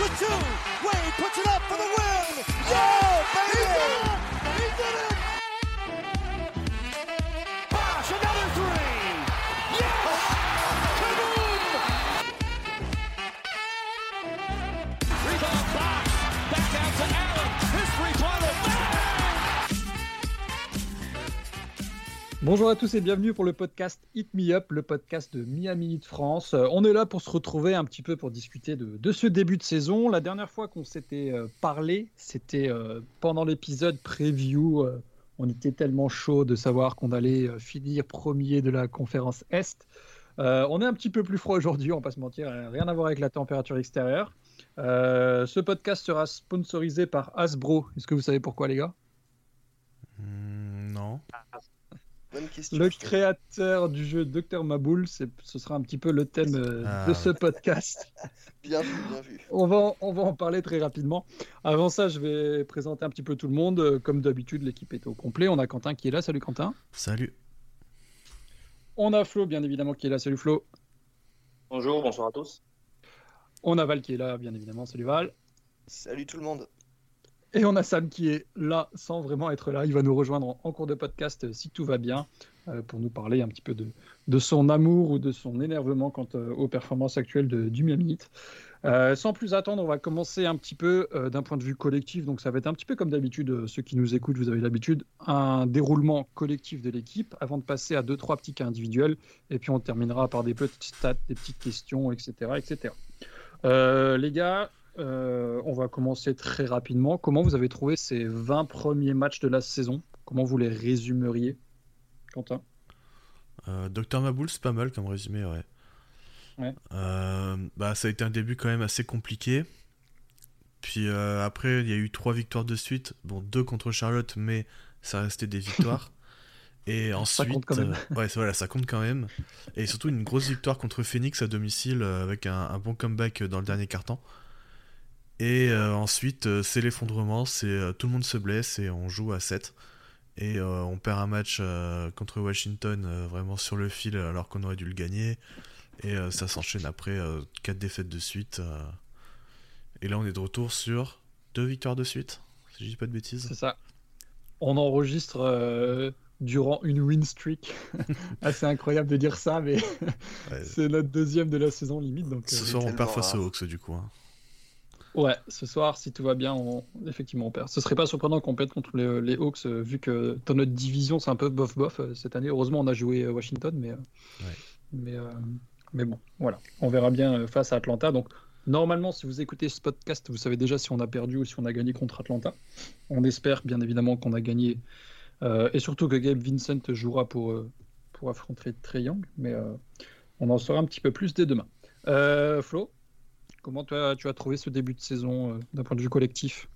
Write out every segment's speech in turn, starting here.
With two. Wade puts it up for the win. Yeah, baby! Bonjour à tous et bienvenue pour le podcast Hit Me Up, le podcast de Miami Heat France. Euh, on est là pour se retrouver un petit peu pour discuter de, de ce début de saison. La dernière fois qu'on s'était euh, parlé, c'était euh, pendant l'épisode preview. On était tellement chaud de savoir qu'on allait finir premier de la conférence Est. Euh, on est un petit peu plus froid aujourd'hui, on va pas se mentir, euh, rien à voir avec la température extérieure. Euh, ce podcast sera sponsorisé par Hasbro. Est-ce que vous savez pourquoi les gars? Hmm, non. Bonne question. Le créateur du jeu Dr Maboul, c'est- ce sera un petit peu le thème euh, Ah, de ce podcast. Bien vu, bien vu. On va, en- on va en parler très rapidement. Avant ça, je vais présenter un petit peu tout le monde. Euh, Comme d'habitude, l'équipe est au complet. On a Quentin qui est là. Salut Quentin. Salut. On a Flo, bien évidemment, qui est là. Salut Flo. Bonjour, bonsoir à tous. On a Val qui est là, bien évidemment. Salut Val. Salut tout le monde. Et on a Sam qui est là sans vraiment être là. Il va nous rejoindre en, cours de podcast euh, si tout va bien euh, pour nous parler un petit peu de, son amour ou de son énervement quant euh, aux performances actuelles de, du Miami. Euh, sans plus attendre, on va commencer un petit peu d'un point de vue collectif. Donc ça va être un petit peu comme d'habitude, ceux qui nous écoutent, vous avez l'habitude, un déroulement collectif de l'équipe avant de passer à deux, trois petits cas individuels. Et puis on terminera par des petites stats, des petites questions, etc. etc. Les gars, euh, on va commencer très rapidement. Comment vous avez trouvé ces 20 premiers matchs de la saison? Comment vous les résumeriez Quentin? Euh, Docteur Maboul, c'est pas mal comme résumé, ouais. Ouais. Euh, bah, ça a été un début quand même assez compliqué. Puis après, il y a eu trois victoires de suite. Bon, deux contre Charlotte, mais ça restait des victoires. Et ensuite, compte quand même. ouais, voilà, ça compte quand même. Et surtout une grosse victoire contre Phoenix à domicile avec un, un bon comeback dans le dernier quart-temps. Et euh, ensuite, euh, c'est l'effondrement, c'est euh, tout le monde se blesse et on joue à 7. Et euh, on perd un match euh, contre Washington euh, vraiment sur le fil alors qu'on aurait dû le gagner. Et euh, ça s'enchaîne après 4 défaites de suite. euh. Et là, on est de retour sur deux victoires de suite, si je dis pas de bêtises. C'est ça. On enregistre euh, durant une win streak. Assez incroyable de dire ça, mais Ouais. c'est notre deuxième de la saison limite. Donc, Ce euh, soir, on perd face aux Hawks du coup. hein. Ouais, ce soir, si tout va bien, on... effectivement, on perd. Ce serait pas surprenant qu'on perde contre les, les Hawks, euh, vu que dans notre division, c'est un peu bof-bof euh, cette année. Heureusement, on a joué euh, Washington, mais, Ouais. mais, mais bon, voilà. On verra bien face à Atlanta. Donc, normalement, si vous écoutez ce podcast, vous savez déjà si on a perdu ou si on a gagné contre Atlanta. On espère bien évidemment qu'on a gagné et surtout que Gabe Vincent jouera pour, pour affronter Trey Young, mais on en saura un petit peu plus dès demain. Flo? Comment toi, tu as trouvé ce début de saison euh, d'un point de vue collectif?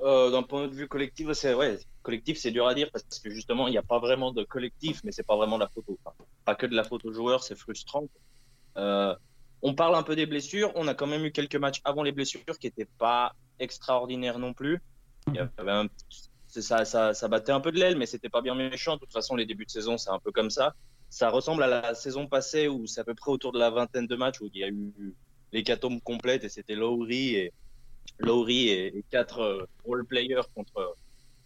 Euh, D'un point de vue collectif, c'est ouais, collectif, c'est dur à dire parce que justement, il n'y a pas vraiment de collectif, mais c'est pas vraiment la photo. Pas que de la photo joueur, c'est frustrant. Euh, on parle un peu des blessures. On a quand même eu quelques matchs avant les blessures qui n'étaient pas extraordinaires non plus. Ça, ça, ça battait un peu de l'aile, mais c'était pas bien méchant. De toute façon, les débuts de saison, c'est un peu comme ça. Ça ressemble à la saison passée où c'est à peu près autour de la vingtaine de matchs où il y a eu l'hécatombe complète et c'était Lowry et Lowry et, et quatre euh, role players contre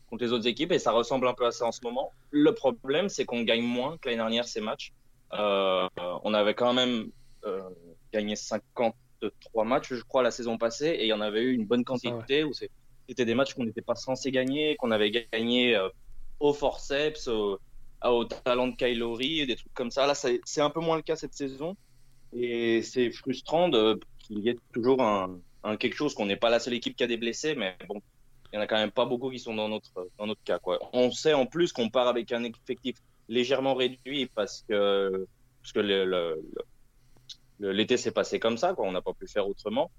contre les autres équipes et ça ressemble un peu à ça en ce moment. Le problème, c'est qu'on gagne moins que l'année dernière ces matchs. Euh, on avait quand même euh, gagné 53 matchs, je crois, la saison passée et il y en avait eu une bonne ça, quantité où c'était des matchs qu'on n'était pas censé gagner, qu'on avait gagné euh, au forceps, au, au talent de Kyle Lowry, des trucs comme ça. Là, c'est un peu moins le cas cette saison et c'est frustrant qu'il y ait toujours un, un quelque chose qu'on n'est pas la seule équipe qui a des blessés, mais bon, il y en a quand même pas beaucoup qui sont dans notre dans notre cas quoi. On sait en plus qu'on part avec un effectif légèrement réduit parce que parce que le- le- l'été s'est passé comme ça quoi. On n'a pas pu faire autrement.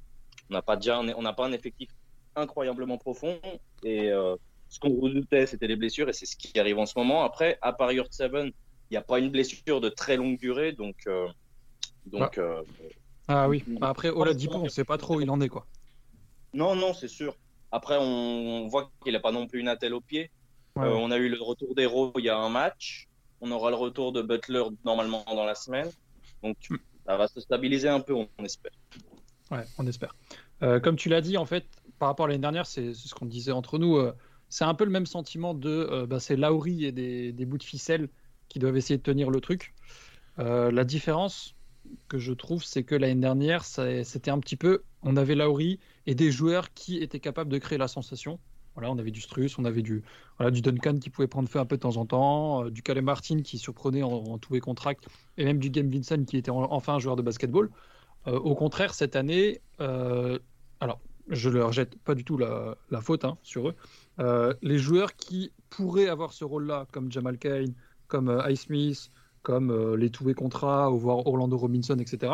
On n'a pas déjà on n'a pas un effectif incroyablement profond et euh, ce qu'on redoutait c'était les blessures et c'est ce qui arrive en ce moment. Après à part Yurt Seven, il n'y a pas une blessure de très longue durée donc euh, donc euh, Ah oui. Après, Oladipo, on sait pas trop où il en est, quoi. Non, non, c'est sûr. Après, on, on voit qu'il n'a pas non plus une attelle au pied. Ouais, Euh, on a eu le retour d'Hero il y a un match. On aura le retour de Butler normalement dans la semaine. Donc, Hmm. ça va se stabiliser un peu, on, espère. Ouais, on espère. Euh, comme tu l'as dit, en fait, par rapport à l'année dernière, c'est ce qu'on disait entre nous. euh, c'est un peu le même sentiment de euh, bah, c'est Lauri et des, des bouts de ficelle qui doivent essayer de tenir le truc. La différence que je trouve, c'est que l'année dernière, c'était un petit peu. On avait Lauri et des joueurs qui étaient capables de créer la sensation. Voilà, on avait du Struss, on avait du, voilà, du Duncan qui pouvait prendre feu un peu de temps en temps, euh, du Calais Martin qui surprenait en, en tout et contract, et même du Game Vincent qui était en- enfin un joueur de basketball. Euh, au contraire, cette année, euh, alors je leur jette pas du tout la, la faute hein, sur eux. Euh, les joueurs qui pourraient avoir ce rôle-là, comme Jamal Kane, comme Ice Smith, comme euh, les Touvé Contra, ou voir Orlando Robinson, etc.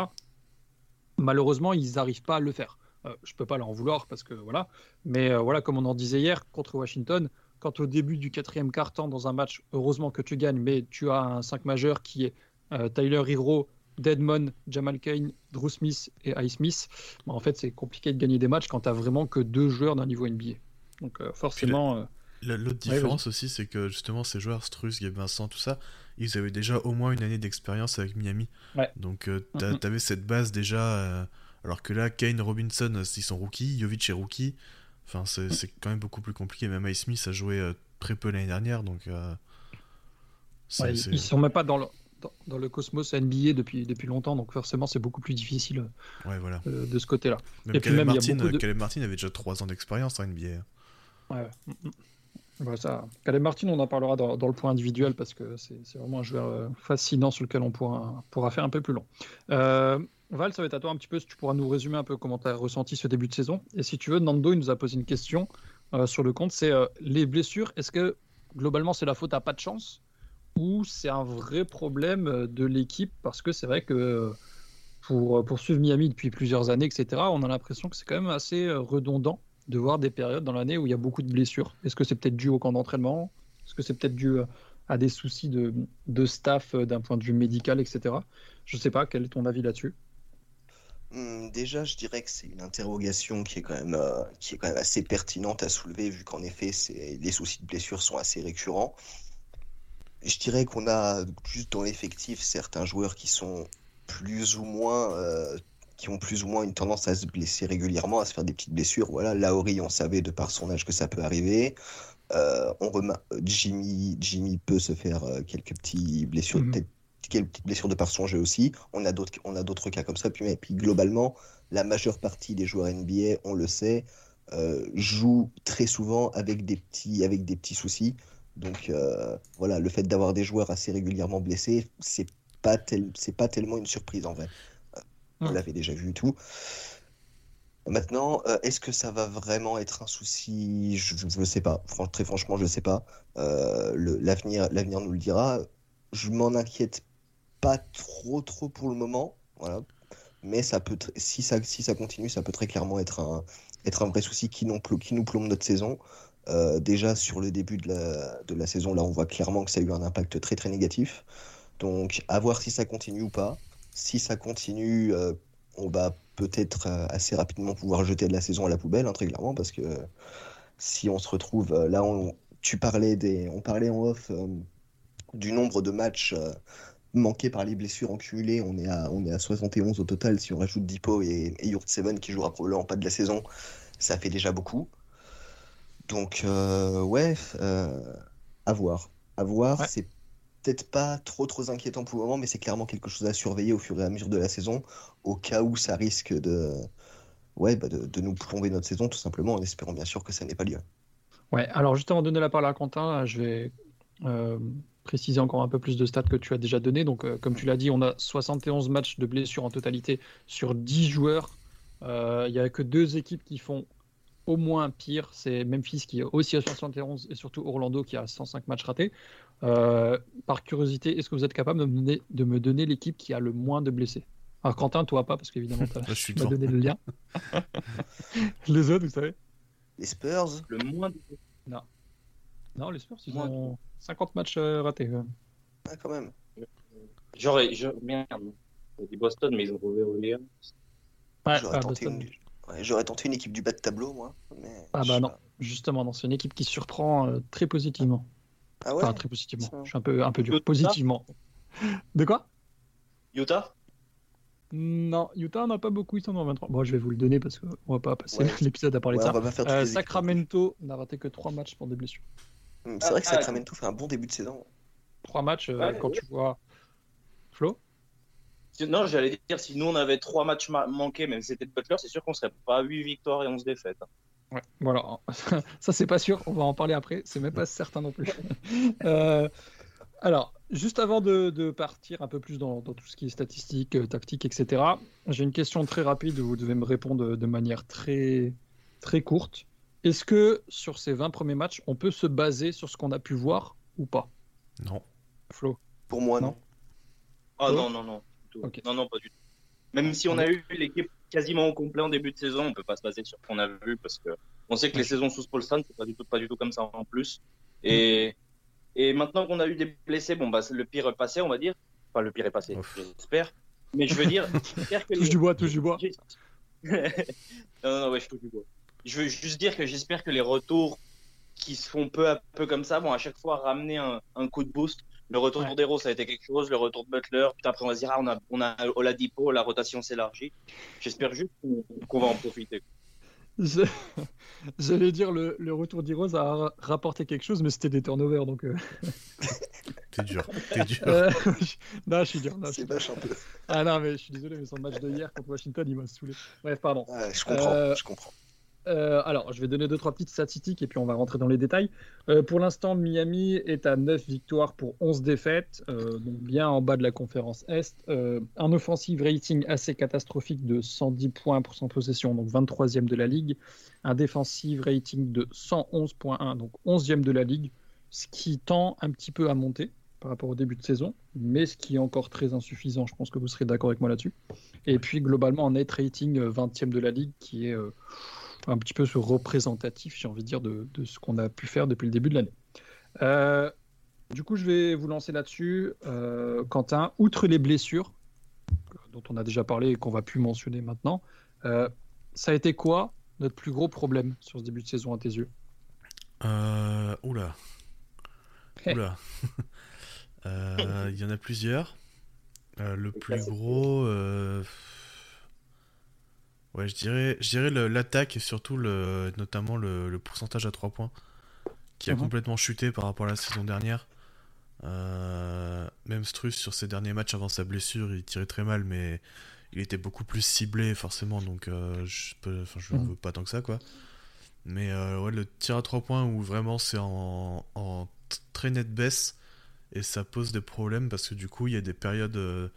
Malheureusement, ils n'arrivent pas à le faire. Euh, je peux pas leur en vouloir parce que voilà. Mais euh, voilà, comme on en disait hier contre Washington, quand au début du quatrième quart-temps dans un match, heureusement que tu gagnes, mais tu as un 5 majeur qui est euh, Tyler Hero, Deadmon, Jamal Kane, Drew Smith et Ice Smith, bah, en fait c'est compliqué de gagner des matchs quand tu as vraiment que deux joueurs d'un niveau NBA. Donc forcément, La- L'autre Ouais, différence aussi, c'est que justement, ces joueurs, Struss, Gabe Vincent, tout ça, ils avaient déjà au moins une année d'expérience avec Miami. Ouais. Donc, euh, Mhm. t'avais cette base déjà. euh, alors que là, Kane, Robinson, euh, ils sont rookies, Jovic est rookie. Enfin, c'est c'est quand même beaucoup plus compliqué. Même Ice Smith a joué euh, très peu l'année dernière, donc. ouais, ils sont même pas dans le, dans, dans le cosmos NBA depuis, depuis longtemps, donc forcément c'est beaucoup plus difficile Ouais, voilà. de ce côté-là. Même Et puis Caleb même, Martin, de- Caleb Martin avait déjà 3 ans d'expérience en NBA. Ouais, ouais. Mm, Voilà, ça. Martin, on en parlera dans, le point individuel parce que c'est vraiment un joueur euh, fascinant sur lequel on pourra, faire un peu plus long. Euh, Val, ça va être à toi un petit peu si tu pourras nous résumer un peu comment tu as ressenti ce début de saison. Et si tu veux, Nando, il nous a posé une question euh, sur le compte c'est les blessures, est-ce que globalement c'est la faute à pas de chance ou c'est un vrai problème de l'équipe? Parce que c'est vrai que pour, pour suivre Miami depuis plusieurs années, etc., on a l'impression que c'est quand même assez redondant de voir des périodes dans l'année où il y a beaucoup de blessures. Est-ce que c'est peut-être dû au camp d'entraînement? Est-ce que c'est peut-être dû euh, à des soucis de, staff euh, d'un point de vue médical, etc. Je sais pas, quel est ton avis là-dessus? Hum, Déjà, je dirais que c'est une interrogation qui est quand même, euh, qui est quand même assez pertinente à soulever, vu qu'en effet, les soucis de blessure sont assez récurrents. Je dirais qu'on a juste dans l'effectif certains joueurs qui sont plus ou moins, qui ont plus ou moins une tendance à se blesser régulièrement, à se faire des petites blessures. Voilà, Lauri, on savait de par son âge que ça peut arriver. Euh, on remar- Jimmy, Jimmy peut se faire euh, quelques petites blessures, Mhm. quelques petites blessures de par son jeu aussi. On a d'autres, on a d'autres cas comme ça. Puis, mais, puis globalement, la majeure partie des joueurs NBA, on le sait, euh, jouent très souvent avec des petits, avec des petits soucis. Donc euh, voilà, le fait d'avoir des joueurs assez régulièrement blessés, c'est pas tel, c'est pas tellement une surprise en vrai. On l'avait déjà vu et tout. Maintenant, euh, est-ce que ça va vraiment être un souci? Je ne sais pas. Très franchement, je ne sais pas. Euh, l'avenir, nous le dira. Je m'en inquiète pas trop, trop pour le moment. Voilà. Mais ça peut, si ça, si ça continue, ça peut très clairement être un, être un vrai souci qui nous plombe notre saison. Euh, déjà sur le début de la, de la saison, là, on voit clairement que ça a eu un impact très très négatif. Donc, à voir si ça continue ou pas. Si ça continue, euh, on va peut-être euh, assez rapidement pouvoir jeter de la saison à la poubelle, hein, très clairement, parce que si on se retrouve euh, là, on, tu parlais des, on parlait en off euh, du nombre de matchs euh, manqués par les blessures en cumulé. On est à, on est à 71 au total. Si on rajoute Dipo et, et Yurt Seven qui jouera probablement pas de la saison, ça fait déjà beaucoup. Donc, euh, ouais, euh, à voir. À voir. Ouais. C'est peut-être pas trop trop inquiétant pour le moment, mais c'est clairement quelque chose à surveiller au fur et à mesure de la saison, au cas où ça risque de, ouais, bah, de, nous plomber notre saison, tout simplement, en espérant bien sûr que ça n'ait pas lieu. Ouais, alors juste avant de donner la parole à Quentin, je vais euh, préciser encore un peu plus de stats que tu as déjà donné. Donc, euh, comme tu l'as dit, on a 71 matchs de blessures en totalité sur 10 joueurs. Euh, Il n'y a que deux équipes qui font au moins pire. C'est Memphis qui est aussi à 71 et surtout Orlando qui a 105 matchs ratés. Euh, par curiosité, est-ce que vous êtes capable de me donner, de me donner l'équipe qui a le moins de blessés? Alors, Quentin, toi pas, parce qu'évidemment, tu Là, je suis m'as donné le lien. Les autres, vous savez? Les Spurs, Le moins de... Non, les Spurs, ils Moins. ont 50 matchs euh, ratés. ouais. ah, quand même. J'aurais, je... merde. J'ai dit Boston, mais ils ont trouvé. Ouais, J'aurais tenté, une... ouais, j'aurais tenté une équipe du bas de tableau, moi. Mais Ah bah non, pas. justement, non, c'est une équipe qui surprend euh, très positivement. Ah ouais? Enfin, très positivement. Je suis un peu, un peu dur. Positivement. De quoi? Utah? Non, Utah n'a pas beaucoup, ils sont en 23. Bon, je vais vous le donner parce qu'on va pas passer Ouais. l'épisode à parler Ouais, de ça. Euh. Sacramento n'a raté que 3 matchs pour des blessures. Hum, C'est vrai que Ah, Sacramento fait un bon début de saison. 3 matchs, euh, Ouais, quand ouais. tu vois. Flo? Non, j'allais dire, si nous on avait trois matchs ma- manqués, même si c'était de Butler, c'est sûr qu'on serait pas à 8 victoires et 11 défaites. Ouais, voilà. ça, c'est pas sûr. On va en parler après. C'est même pas certain non plus. Euh, alors, juste avant de, de partir un peu plus dans, dans tout ce qui est statistique, euh, tactique, etc., j'ai une question très rapide où vous devez me répondre de manière très, très courte. Est-ce que sur ces 20 premiers matchs, on peut se baser sur ce qu'on a pu voir ou pas? Non. Flo? Pour moi, Non. non. Ah non, non, non. Non, non, pas du tout. Même si on a eu l'équipe quasiment au complet en début de saison, on peut pas se baser sur ce qu'on a vu parce que on sait que les saisons sous Spolstan, c'est pas du tout, pas du tout comme ça en plus. Et, et maintenant qu'on a eu des blessés, bon, bah, le pire est passé, on va dire. Enfin, le pire est passé, j'espère. Mais je veux dire, j'espère que Touche du bois, touche du bois. non, non, non, ouais, je touche du bois. Je veux juste dire que j'espère que les retours qui se font peu à peu comme ça vont à chaque fois ramener un, un coup de boost. Le retour Ouais. ça a été quelque chose. Le retour de Butler, putain, après on va se dire, ah, on a, on a Oladipo, la rotation s'élargit. J'espère juste qu'on va en profiter. Je- J'allais dire le, le retour d'Heroes a ra- rapporté quelque chose, mais c'était des turnovers. Donc, euh, T'es dur. T'es dur. euh, je- non, je suis dur. non, je suis C'est vache un peu. Ah non, mais je suis désolé, mais son match de hier contre Washington, il m'a saoulé. Bref, pardon. Ouais, je comprends, Euh, je comprends. Euh, alors, je vais donner deux trois petites statistiques et puis on va rentrer dans les détails. Euh, pour l'instant, Miami est à 9 victoires pour 11 défaites, euh, donc bien en bas de la conférence Est. Un offensive rating assez catastrophique de 110 points pour son possession, donc 23e de la ligue. Un defensive rating de 111.1, donc 11e de la ligue, ce qui tend un petit peu à monter par rapport au début de saison, mais ce qui est encore très insuffisant. Je pense que vous serez d'accord avec moi là-dessus. Et puis globalement, un net rating euh, 20e de la ligue qui est un petit peu ce représentatif, j'ai envie de dire, de, de ce qu'on a pu faire depuis le début de l'année. Euh, du coup, je vais vous lancer là-dessus. Euh, Quentin, outre les blessures, dont on a déjà parlé et qu'on va plus mentionner maintenant, euh, ça a été quoi notre plus gros problème sur ce début de saison à tes yeux? Euh, oula. Hey. Oula. Euh, Il y en a plusieurs. Euh, le plus gros. Ouais, je dirais, je dirais l'attaque et surtout le, notamment le, le pourcentage à 3 points qui a Mhm. complètement chuté par rapport à la saison dernière. Euh, même Struss sur ses derniers matchs avant sa blessure, il tirait très mal, mais il était beaucoup plus ciblé forcément, donc euh, je enfin, je Mhm. veux pas tant que ça quoi. Mais euh, ouais, le tir à 3 points où vraiment c'est en, en très nette baisse et ça pose des problèmes parce que du coup il y a des périodes euh,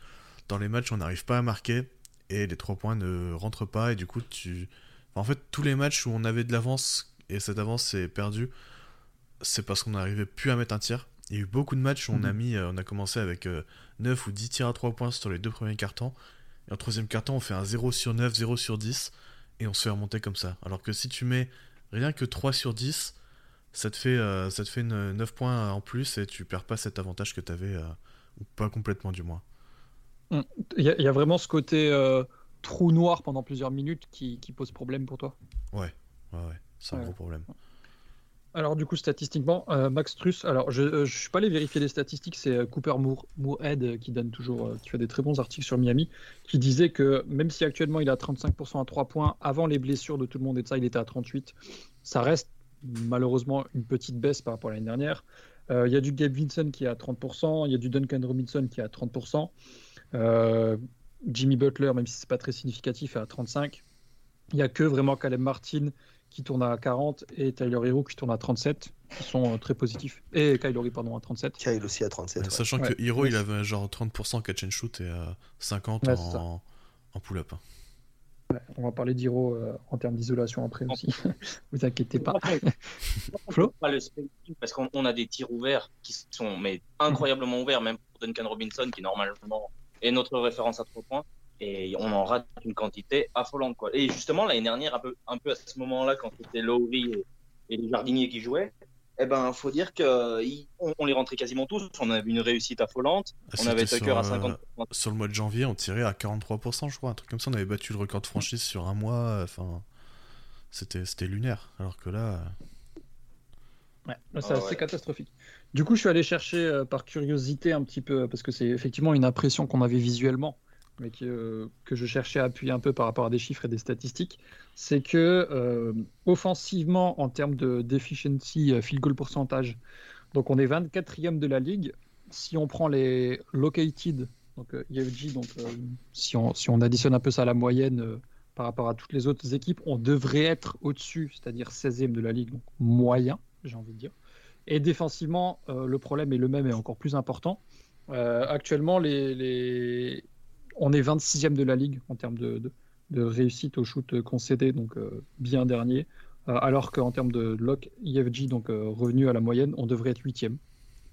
dans les matchs où on n'arrive pas à marquer et les 3 points ne rentrent pas et du coup tu... enfin, en fait tous les matchs où on avait de l'avance et cette avance est perdue c'est parce qu'on n'arrivait plus à mettre un tir. Il y a eu beaucoup de matchs où on a Mhm. mis, euh, on a commencé avec euh, 9 ou 10 tirs à 3 points sur les deux premiers cartons. Et en troisième carton, on fait un 0 sur 9, 0 sur 10. Et on se fait remonter comme ça. Alors que si tu mets rien que 3 sur 10, ça te fait, euh, ça te fait une- 9 points en plus et tu perds pas cet avantage que tu avais, ou pas complètement du moins. Il y, a- il y a vraiment ce côté euh, trou noir pendant plusieurs minutes qui, qui pose problème pour toi Ouais, ouais, ouais, c'est un Ouais. gros problème. Alors du coup, statistiquement, euh, Max Truss, alors je ne suis pas allé vérifier les statistiques, c'est euh, Cooper Moore, Moorhead euh, qui donne toujours, euh, qui fait des très bons articles sur Miami, qui disait que même si actuellement il a 35% à 3 points, avant les blessures de tout le monde et de ça, il était à 38, ça reste malheureusement une petite baisse par rapport à l'année dernière. Euh, Il y a du Gabe Vinson qui est à 30%, il y a du Duncan Robinson qui est à 30%, euh, Jimmy Butler, même si c'est pas très significatif, est à 35%. Il n'y a que vraiment Caleb Martin qui tourne à 40 et Tyler Hero qui tourne à 37 qui sont euh, très positifs et Kylori pardon à 37 Kyle aussi à 37. ouais. Sachant Ouais. que Hero, il avait genre 30% catch and shoot et euh, 50 Ouais, c'est ça. en, en pull-up. hein. On va parler d'Hero euh, en termes d'isolation après aussi vous inquiétez pas Flo? Pas le spacing, parce qu'on on a des tirs ouverts qui sont mais incroyablement ouverts, même pour Duncan Robinson qui normalement est notre référence à trois points. Et on en rate une quantité affolante quoi. Et justement l'année dernière un peu un peu à ce moment-là quand c'était Lowry et, et les jardiniers qui jouaient, eh ben faut dire que ils- on, on les rentrait quasiment tous. On avait une réussite affolante. Ah, On avait Tucker sur, à euh, 50. sur le mois de janvier, on tirait à 43%, je crois, un truc comme ça. On avait battu le record de franchise sur un mois. Enfin, c'était c'était lunaire. Alors que là, euh, Ouais, là, c'est Ah ouais. catastrophique. Du coup, je suis allé chercher euh, par curiosité un petit peu, parce que c'est effectivement une impression qu'on avait visuellement mais que, que je cherchais à appuyer un peu par rapport à des chiffres et des statistiques, c'est que euh, offensivement, en termes de d'efficiency, euh, field goal pourcentage, donc on est 24e de la ligue. Si on prend les located, donc euh, EFG, donc euh, si, on, si on additionne un peu ça à la moyenne euh, par rapport à toutes les autres équipes, on devrait être au-dessus, c'est-à-dire 16e de la ligue, donc moyen, j'ai envie de dire. Et défensivement, euh, le problème est le même et encore plus important. Euh, actuellement, on est 26e de la ligue en termes de, réussite au shoot concédé, donc euh, bien dernier. Alors qu'en termes de lock EFG, donc revenu à la moyenne, on devrait être 8e,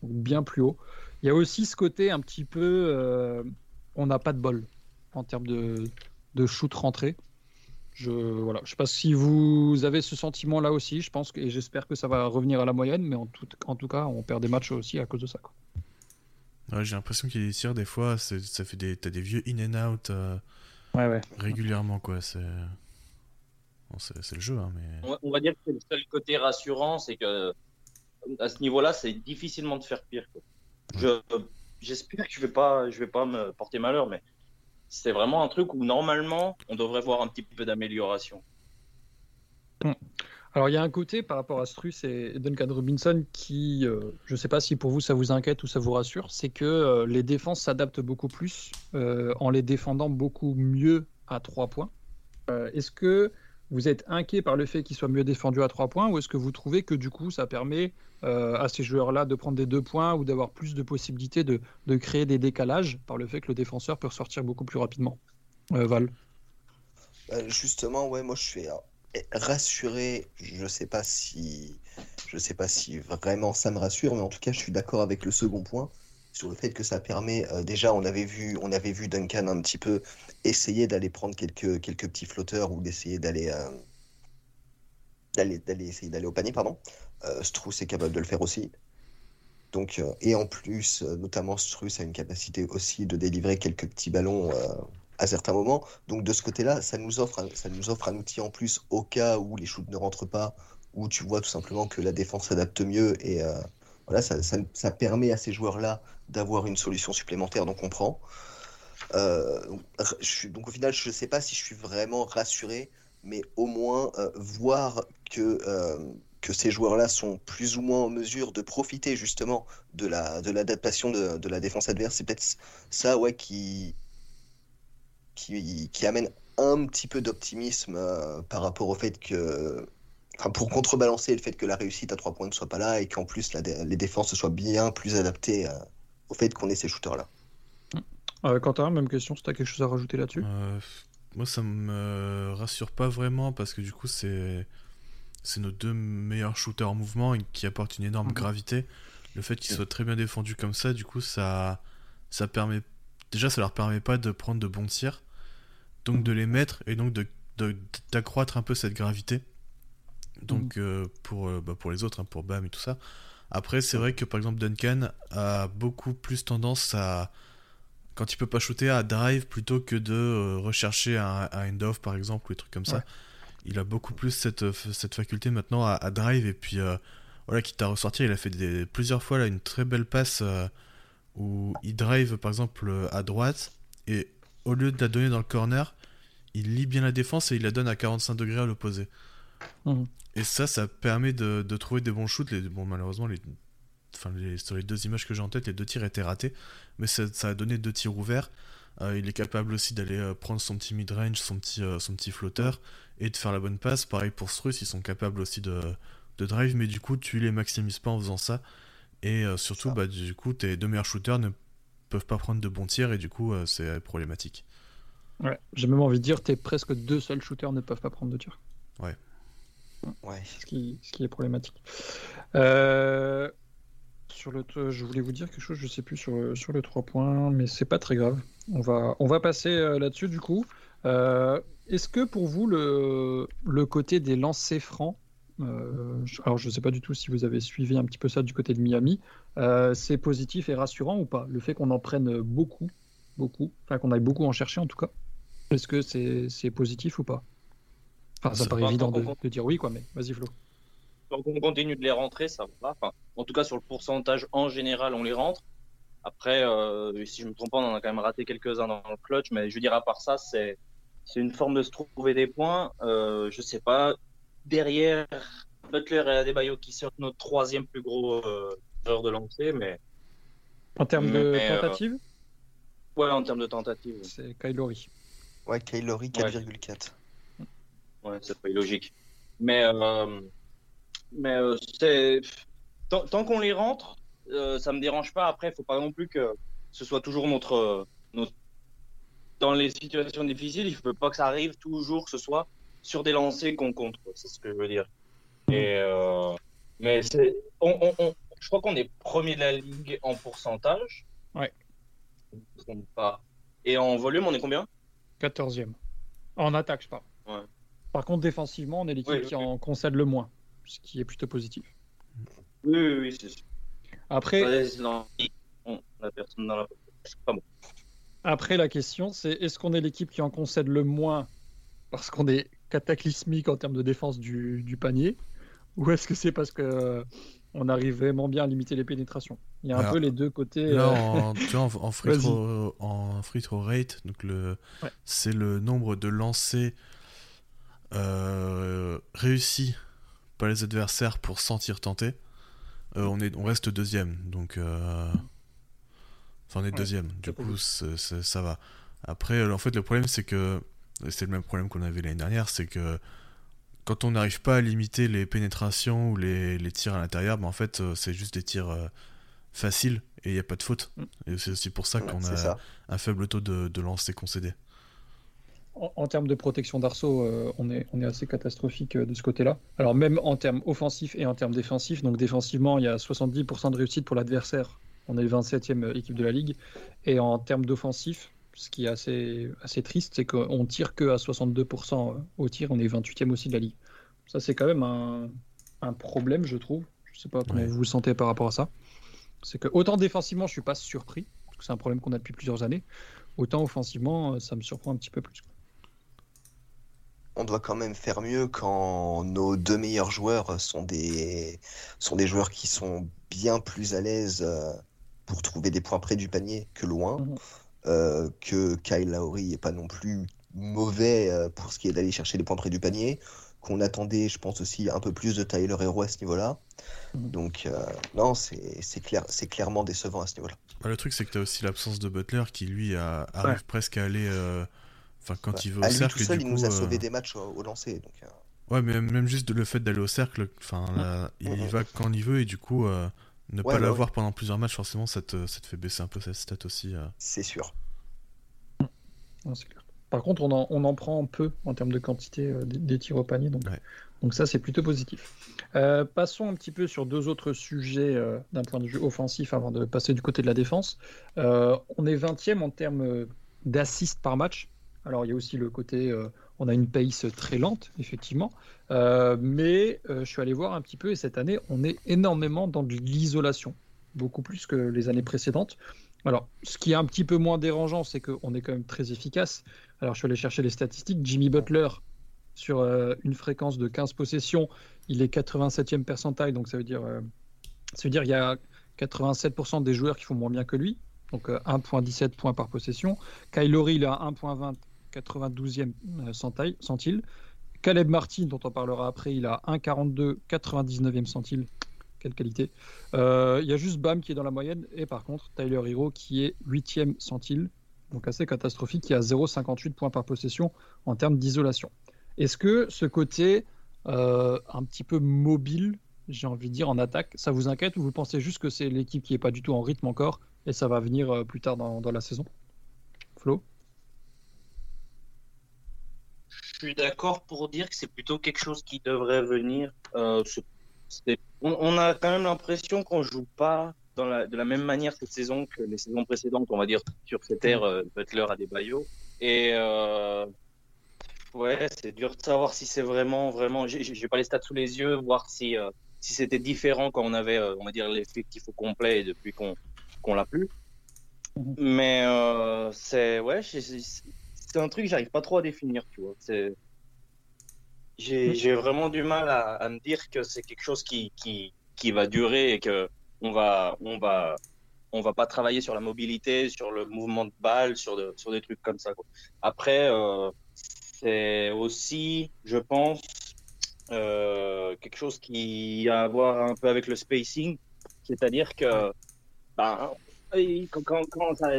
donc bien plus haut. Il y a aussi ce côté un petit peu, on n'a pas de bol en termes de, de shoot rentré. Je voilà, je sais pas si vous avez ce sentiment-là aussi. Je pense que, et j'espère que ça va revenir à la moyenne, mais en tout, en tout cas, on perd des matchs aussi à cause de ça. quoi. Ouais, j'ai l'impression qu'il y a des tirs, des fois, c'est- ça fait des, t'as des vieux in and out euh, Ouais, ouais. régulièrement, quoi. C'est bon, c'est c'est le jeu, hein, mais. On va- on va dire que c'est le seul côté rassurant, c'est que à ce niveau-là, c'est difficilement de faire pire. quoi. Je, j'espère que je vais pas, je vais pas me porter malheur, mais c'est vraiment un truc où normalement, on devrait voir un petit peu d'amélioration. Alors il y a un côté par rapport à Struss et Duncan Robinson qui, euh, je ne sais pas si pour vous ça vous inquiète ou ça vous rassure, c'est que euh, les défenses s'adaptent beaucoup plus euh, en les défendant beaucoup mieux à 3 points. Est-ce que vous êtes inquiet par le fait qu'ils soient mieux défendus à 3 points ou est-ce que vous trouvez que du coup ça permet euh, à ces joueurs-là de prendre des 2 points ou d'avoir plus de possibilités de, de créer des décalages par le fait que le défenseur peut ressortir beaucoup plus rapidement? Euh, Val. Euh, justement, ouais, moi je suis rassuré. Je sais pas si, je sais pas si vraiment ça me rassure, mais en tout cas, je suis d'accord avec le second point sur le fait que ça permet. euh, déjà, on avait vu, on avait vu Duncan un petit peu essayer d'aller prendre quelques quelques petits flotteurs ou d'essayer d'aller euh, d'aller d'aller essayer d'aller au panier, pardon. Euh, Strus est capable de le faire aussi. Donc, et en plus, notamment Strus a une capacité aussi de délivrer quelques petits ballons à certains moments. Donc de ce côté-là, ça nous offre un, ça nous offre un outil en plus au cas où les shoots ne rentrent pas, où tu vois tout simplement que la défense s'adapte mieux et voilà, ça, ça- ça permet à ces joueurs-là d'avoir une solution supplémentaire, donc on prend. Euh, donc, je suis- donc au final, je ne sais pas si je suis vraiment rassuré, mais au moins euh, voir que, euh, que ces joueurs-là sont plus ou moins en mesure de profiter justement de la, de l'adaptation de, de la défense adverse, c'est peut-être ça ouais, qui, qui, qui amène un petit peu d'optimisme par rapport au fait que. Enfin, pour contrebalancer le fait que la réussite à trois points ne soit pas là et qu'en plus la les défenses soient bien plus adaptées euh, au fait qu'on ait ces shooters-là. Euh, Quentin, même question, si tu as quelque chose à rajouter là-dessus? Euh, moi, ça me rassure pas vraiment parce que du coup, c'est c'est nos deux meilleurs shooters en mouvement et qui apportent une énorme Mhm. gravité. Le fait qu'ils soient très bien défendus comme ça, du coup, ça ça permet déjà, ça leur permet pas de prendre de bons tirs, donc de les mettre et donc de de- d'accroître un peu cette gravité. Donc euh, pour euh, bah, pour les autres, hein, pour Bam et tout ça. Après, c'est vrai que par exemple Duncan a beaucoup plus tendance à quand il peut pas shooter à drive plutôt que de euh, rechercher un, un end-off par exemple ou des trucs comme ça. Ouais. Il a beaucoup plus cette, euh, faculté maintenant à, à drive et puis euh, voilà, quitte à ressortir, il a fait des, plusieurs fois là une très belle passe euh, où il drive par exemple euh, à droite et au lieu de la donner dans le corner, il lit bien la défense et il la donne à 45 degrés à l'opposé. Et ça, ça permet de, de trouver des bons shoots. Les, bon, malheureusement, les, enfin, les- sur les deux images que j'ai en tête, les deux tirs étaient ratés. Mais ça, ça a donné deux tirs ouverts. Euh, il est capable aussi d'aller euh, prendre son petit mid-range, son petit, euh, son petit flotteur, et de faire la bonne passe. Pareil pour Struss, ils sont capables aussi de, de drive, mais du coup, tu les maximises pas en faisant ça. Et surtout, Ça. bah, du coup, tes deux meilleurs shooters ne peuvent pas prendre de bons tirs, et du coup, c'est problématique. Ouais, j'ai même envie de dire, tes presque deux seuls shooters ne peuvent pas prendre de tir. Ouais. Ce qui, ce qui est problématique. Euh, sur le, je voulais vous dire quelque chose, je sais plus sur, sur le 3 points, mais c'est pas très grave. On va, on va passer euh, là-dessus du coup. Euh, Est-ce que pour vous le, le côté des lancers francs, je- alors je sais pas du tout si vous avez suivi un petit peu ça du côté de Miami, c'est positif et rassurant ou pas? Le fait qu'on en prenne beaucoup, beaucoup, enfin qu'on aille beaucoup en chercher en tout cas. Est-ce que c'est c'est positif ou pas? Enfin, ça paraît évident de, qu'on- de dire oui, quoi, mais vas-y Flo. Tant qu'on continue de les rentrer, ça va. Enfin, en tout cas, sur le pourcentage en général, on les rentre. Après, euh, si je me trompe pas, on en a quand même raté quelques-uns dans le clutch, mais je veux dire, à part ça, c'est c'est une forme de se trouver des points. Euh, je sais pas, derrière Butler et Adebayo qui sortent notre troisième plus gros euh, joueur de lancer, mais En termes de Mais, euh, tentative, ouais, en termes de tentatives, c'est Kylori. Ouais, Kylori 4,4. ouais, c'est pas illogique. Mais, euh, mais euh, c'est tant, tant qu'on les rentre, euh, ça me dérange pas. Après, faut pas non plus que ce soit toujours notre, notre... dans les situations difficiles. Il faut pas que ça arrive toujours que ce soit sur des lancers qu'on compte. C'est ce que je veux dire. Et euh, mais c'est, on, on, on- je crois qu'on est premier de la ligue en pourcentage. Ouais. Pas. Et en volume, on est combien? 14e. En attaque, je parle. Ouais. Par contre, défensivement, on est l'équipe Oui, qui oui. en concède le moins, ce qui est plutôt positif. Oui, oui, oui, c'est sûr. Après, la personne dans la. C'est pas bon. après la question, c'est est-ce qu'on est l'équipe qui en concède le moins parce qu'on est cataclysmique en termes de défense du, du panier ou est-ce que c'est parce que euh, on arrive vraiment bien à limiter les pénétrations? Il y a un Alors, peu les deux côtés. Là, euh, en, tu vois, en, en free throw, en free throw rate, donc le, Ouais. c'est le nombre de lancers euh, réussis par les adversaires pour sentir tenter. Euh, on, est, on reste deuxième, donc euh, enfin on est deuxième. Du coup, cool. ça va. Après, euh, en fait, le problème c'est que c'est le même problème qu'on avait l'année dernière, c'est que quand on n'arrive pas à limiter les pénétrations ou les, les tirs à l'intérieur, bah, en fait, c'est juste des tirs faciles et il n'y a pas de faute. Mm. Et c'est aussi pour ça qu'on a ça. un faible taux de, de lancers concédés. En, en termes de protection d'arceau, euh, on, est, on est assez catastrophique euh, de ce côté-là. Alors même en termes offensifs et en termes défensifs, donc défensivement, il y a 70% de réussite pour l'adversaire. On est le 27e équipe de la ligue. Et en termes d'offensif, ce qui est assez, assez triste, c'est qu'on tire que à 62% au tir, on est 28e aussi de la ligue. Ça, c'est quand même un, un problème, je trouve. Je sais pas comment Ouais. vous vous sentez par rapport à ça. C'est que autant défensivement, je suis pas surpris, parce que c'est un problème qu'on a depuis plusieurs années. Autant offensivement, euh, ça me surprend un petit peu plus. On doit quand même faire mieux quand nos deux meilleurs joueurs sont des, sont des joueurs qui sont bien plus à l'aise euh, pour trouver des points près du panier que loin. Mhm. Euh, que Kyle Lowry est pas non plus mauvais euh, pour ce qui est d'aller chercher les points près du panier. Qu'on attendait, je pense aussi, un peu plus de Tyler Hero à ce niveau-là. Mhm. Donc, euh, non, c'est c'est clair, c'est clairement décevant à ce niveau-là. Bah, le truc, c'est que tu as aussi l'absence de Butler qui, lui, a- arrive Ouais. presque à aller. euh, Enfin, quand il veut à au lui cercle. tout seul, du il coup, nous a euh, sauvé des matchs au, au lancer. Donc, euh, Ouais, mais même, juste le fait d'aller au cercle, enfin, là, il y Mhm. va quand il veut et du coup, euh, ne Ouais, pas bah l'avoir pendant plusieurs matchs, forcément, ça te, ça te fait baisser un peu cette stat aussi. euh. c'est sûr. Non, c'est clair. Par contre, on en, on en prend peu en termes de quantité euh, des, des tirs au panier, donc, Ouais. donc ça c'est plutôt positif. Euh, passons un petit peu sur deux autres sujets euh, d'un point de vue offensif avant de passer du côté de la défense. Euh, on est 20e en termes euh, d'assists par match. Alors il y a aussi le côté, euh, on a une pace très lente, effectivement, Euh, mais euh, je suis allé voir un petit peu et cette année on est énormément dans de l'isolation, beaucoup plus que les années précédentes. Alors, ce qui est un petit peu moins dérangeant, c'est qu'on est quand même très efficace. Alors, je suis allé chercher les statistiques. Jimmy Butler, sur une fréquence de 15 possessions, il est 87e percentile, donc ça veut dire, ça veut dire y a 87% des joueurs qui font moins bien que lui, donc euh, 1.17 points par possession. Kylori, il a 1.20, 92e euh, centile. Caleb Martin, dont on parlera après, il a 1.42, 99e centile. Quelle qualité. Euh, Il y a juste Bam qui est dans la moyenne, et par contre, Tyler Hero qui est 8e centile, donc assez catastrophique, qui a 0,58 points par possession en termes d'isolation. Est-ce que ce côté euh, un petit peu mobile, j'ai envie de dire, en attaque, ça vous inquiète ou vous pensez juste que c'est l'équipe qui n'est pas du tout en rythme encore et ça va venir plus tard dans la saison? Flo Je suis d'accord pour dire que c'est plutôt quelque chose qui devrait venir. Euh, on, on a quand même l'impression qu'on joue pas dans la, de la même manière cette saison que les saisons précédentes, on va dire, sur cette ère euh, Butler à des Bayo. Et euh, ouais, c'est dur de savoir si c'est vraiment, vraiment. J'ai pas les stats sous les yeux, voir si, euh, si c'était différent quand on avait, on va dire, l'effectif au complet et depuis qu'on qu'on l'a plus. Mhm. Mais c'est ouais, c'est- un truc que j'arrive pas trop à définir, tu vois. C'est j'ai j'ai vraiment du mal à, à me dire que c'est quelque chose qui, qui qui va durer et que on va on va on va pas travailler sur la mobilité, sur le mouvement de balle, sur, de, sur des trucs comme ça. Quoi. Après, euh, c'est aussi, je pense, euh, quelque chose qui a à voir un peu avec le spacing, c'est-à-dire que ben, quand, quand, quand ça,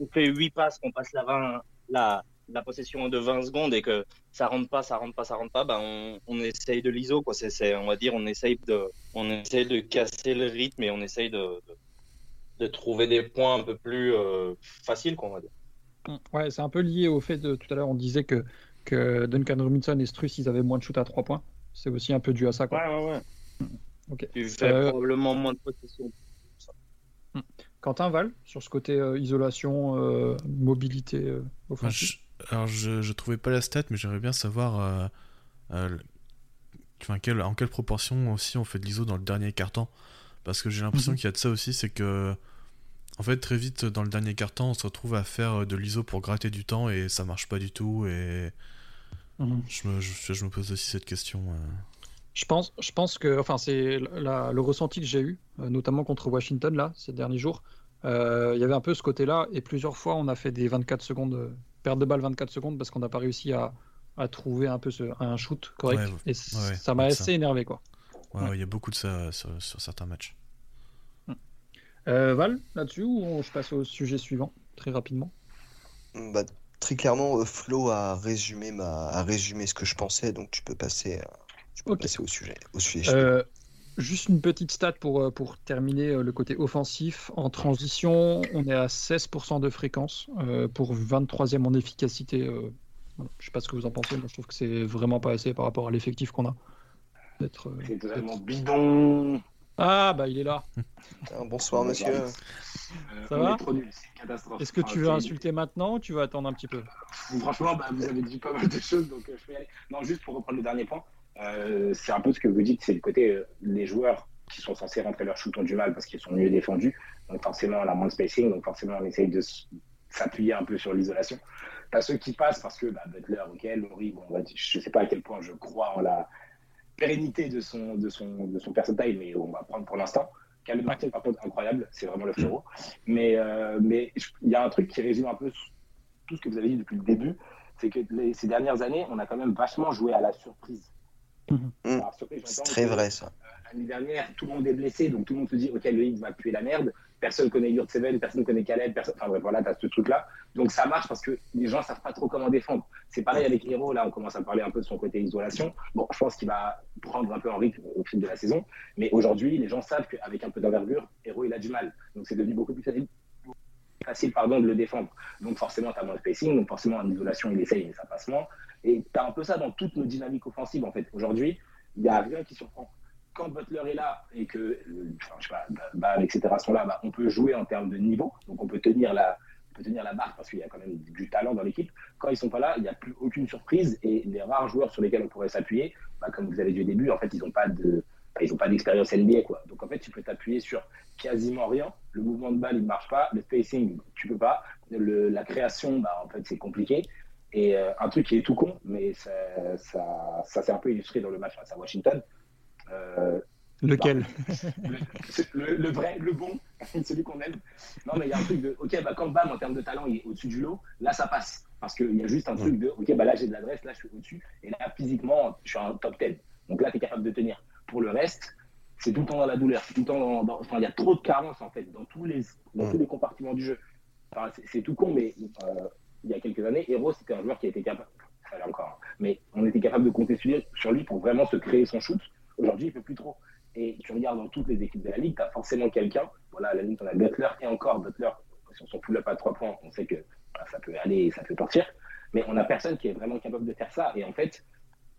on fait 8 passes, qu'on passe la, 20, la, la possession de 20 secondes et que ça rentre pas, ça rentre pas, ça rentre pas, ben on, on essaye de l'ISO, quoi. C'est, on va dire, on essaye de, on essaye de casser le rythme et on essaye de, de, de trouver des points un peu plus euh, faciles, quoi, on va dire. Mm. Ouais, c'est un peu lié au fait de tout à l'heure, on disait que, que Duncan Robinson et Struss, ils avaient moins de shoot à 3 points. C'est aussi un peu dû à ça, quoi. Ouais, ouais, ouais. Ok. Tu fais Euh, probablement moins de possession. Quentin Val, sur ce côté euh, isolation, euh, mobilité euh, offensive. Alors, je, je trouvais pas la stat, mais j'aimerais bien savoir euh, euh, le- enfin, quelle- en quelle proportion aussi on fait de l'ISO dans le dernier carton. Parce que j'ai l'impression Mhm. qu'il y a de ça aussi, c'est que. En fait, très vite, dans le dernier carton, on se retrouve à faire de l'ISO pour gratter du temps et ça marche pas du tout. Et Mhm. je me, je, je me pose aussi cette question. euh. Je pense, je pense que, enfin, c'est le ressenti que j'ai eu, euh, notamment contre Washington là, ces derniers jours. Euh, Il y avait un peu ce côté-là, et plusieurs fois on a fait des 24 secondes, euh, perte de balle 24 secondes parce qu'on n'a pas réussi à, à trouver un peu ce, un shoot correct. Ouais, et ouais, ça m'a assez ça. énervé quoi. Ouais, Ouais. ouais, il y a beaucoup de ça euh, sur, sur certains matchs. Euh, Val, là-dessus, ou on- je passe au sujet suivant très rapidement? Bah, très clairement, euh, Flo a résumé, ma... a résumé ce que je pensais, donc tu peux passer, tu peux passer au sujet. Au sujet. Euh, juste une petite stat pour, euh, pour terminer euh, le côté offensif. En transition, on est à 16% de fréquence euh, pour 23e en efficacité. euh, voilà. Je sais pas ce que vous en pensez, moi je trouve que c'est vraiment pas assez par rapport à l'effectif qu'on a. Euh, C'est totalement bidon. Ah bah il est là. Ah, bonsoir, monsieur. Ça va est. Est-ce que tu veux Enfin, insulter maintenant ou tu veux attendre un petit peu? Franchement, bah, vous avez dit pas mal de choses, donc euh, je y aller. Non, juste pour reprendre le dernier point, euh, c'est un peu ce que vous dites, c'est le côté euh, les joueurs qui sont censés rentrer leur shoot ont du mal parce qu'ils sont mieux défendus, donc forcément on a moins de spacing, donc forcément on essaye de s'appuyer un peu sur l'isolation. T'as ceux qui passent parce que bah, Butler, ok, Laurie, bon, dire- je sais pas à quel point je crois en la pérennité de son, de son, de son mais on va prendre pour l'instant. Caleb Martin, par contre, incroyable, c'est vraiment le frérot. Mais euh, mais il y a un truc qui résume un peu tout ce que vous avez dit depuis le début, c'est que ces dernières années, on a quand même vachement joué à la surprise. Surprise, C'est très vrai, ça. L'année dernière, tout le monde est blessé, donc tout le monde se dit, OK, le Higgs va puer la merde. Personne connaît Yurt Seven, personne connaît Caleb, personne... enfin bref, voilà, t'as ce truc-là. Donc ça marche parce que les gens savent pas trop comment défendre. C'est pareil avec Hero, là, on commence à parler un peu de son côté isolation. Bon, je pense qu'il va prendre un peu en rythme au fil de la saison. Mais aujourd'hui, les gens savent qu'avec un peu d'envergure, Hero, il a du mal. Donc c'est devenu beaucoup plus facile, facile pardon, de le défendre. Donc forcément, tu as moins de spacing, donc forcément, en isolation, il essaye, mais ça passe moins. Et tu as un peu ça dans toutes nos dynamiques offensives, en fait. Aujourd'hui, il n'y a rien qui surprend. Quand Butler est là et que, euh, enfin, je sais pas, etc. sont là, bah, on peut jouer en termes de niveau, donc on peut tenir la, on peut tenir la barre parce qu'il y a quand même du talent dans l'équipe. Quand ils sont pas là, il n'y a plus aucune surprise et les rares joueurs sur lesquels on pourrait s'appuyer, bah, comme vous avez dit au début, en fait, ils n'ont pas de, bah, ils ont pas d'expérience NBA, quoi. Donc en fait, tu peux t'appuyer sur quasiment rien. Le mouvement de balle, il ne marche pas. Le spacing, tu peux pas. La création, bah, en fait, c'est compliqué. Et euh, un truc qui est tout con, mais ça, ça, ça s'est un peu illustré dans le match face à Washington. Euh, Lequel le, le- le vrai, le bon, celui qu'on aime. Non, mais il y a un truc de, ok, bah, quand Bam, en termes de talent, il est au-dessus du lot, là, ça passe. Parce qu'il y a juste un truc de, ok, bah, là, j'ai de l'adresse, là, je suis au-dessus. Et là, physiquement, je suis un top 10. Donc là, tu es capable de tenir. Pour le reste, c'est tout le temps dans la douleur. Tout le temps dans, dans- enfin, il y a trop de carences, en fait, dans tous les, dans Mm. tous les compartiments du jeu. Enfin, c'est tout con, mais euh, il y a quelques années, Hero, c'était un joueur qui était capable, l'est encore, hein, mais on était capable de compter sur lui, sur pour vraiment se créer son shoot. Aujourd'hui, il ne peut plus trop. Et tu regardes dans toutes les équipes de la ligue, tu as forcément quelqu'un. Voilà, à la limite, on a Butler et encore Butler. Si on s'en pull-up à trois points, on sait que voilà, ça peut aller et ça peut partir. Mais on n'a personne qui est vraiment capable de faire ça. Et en fait,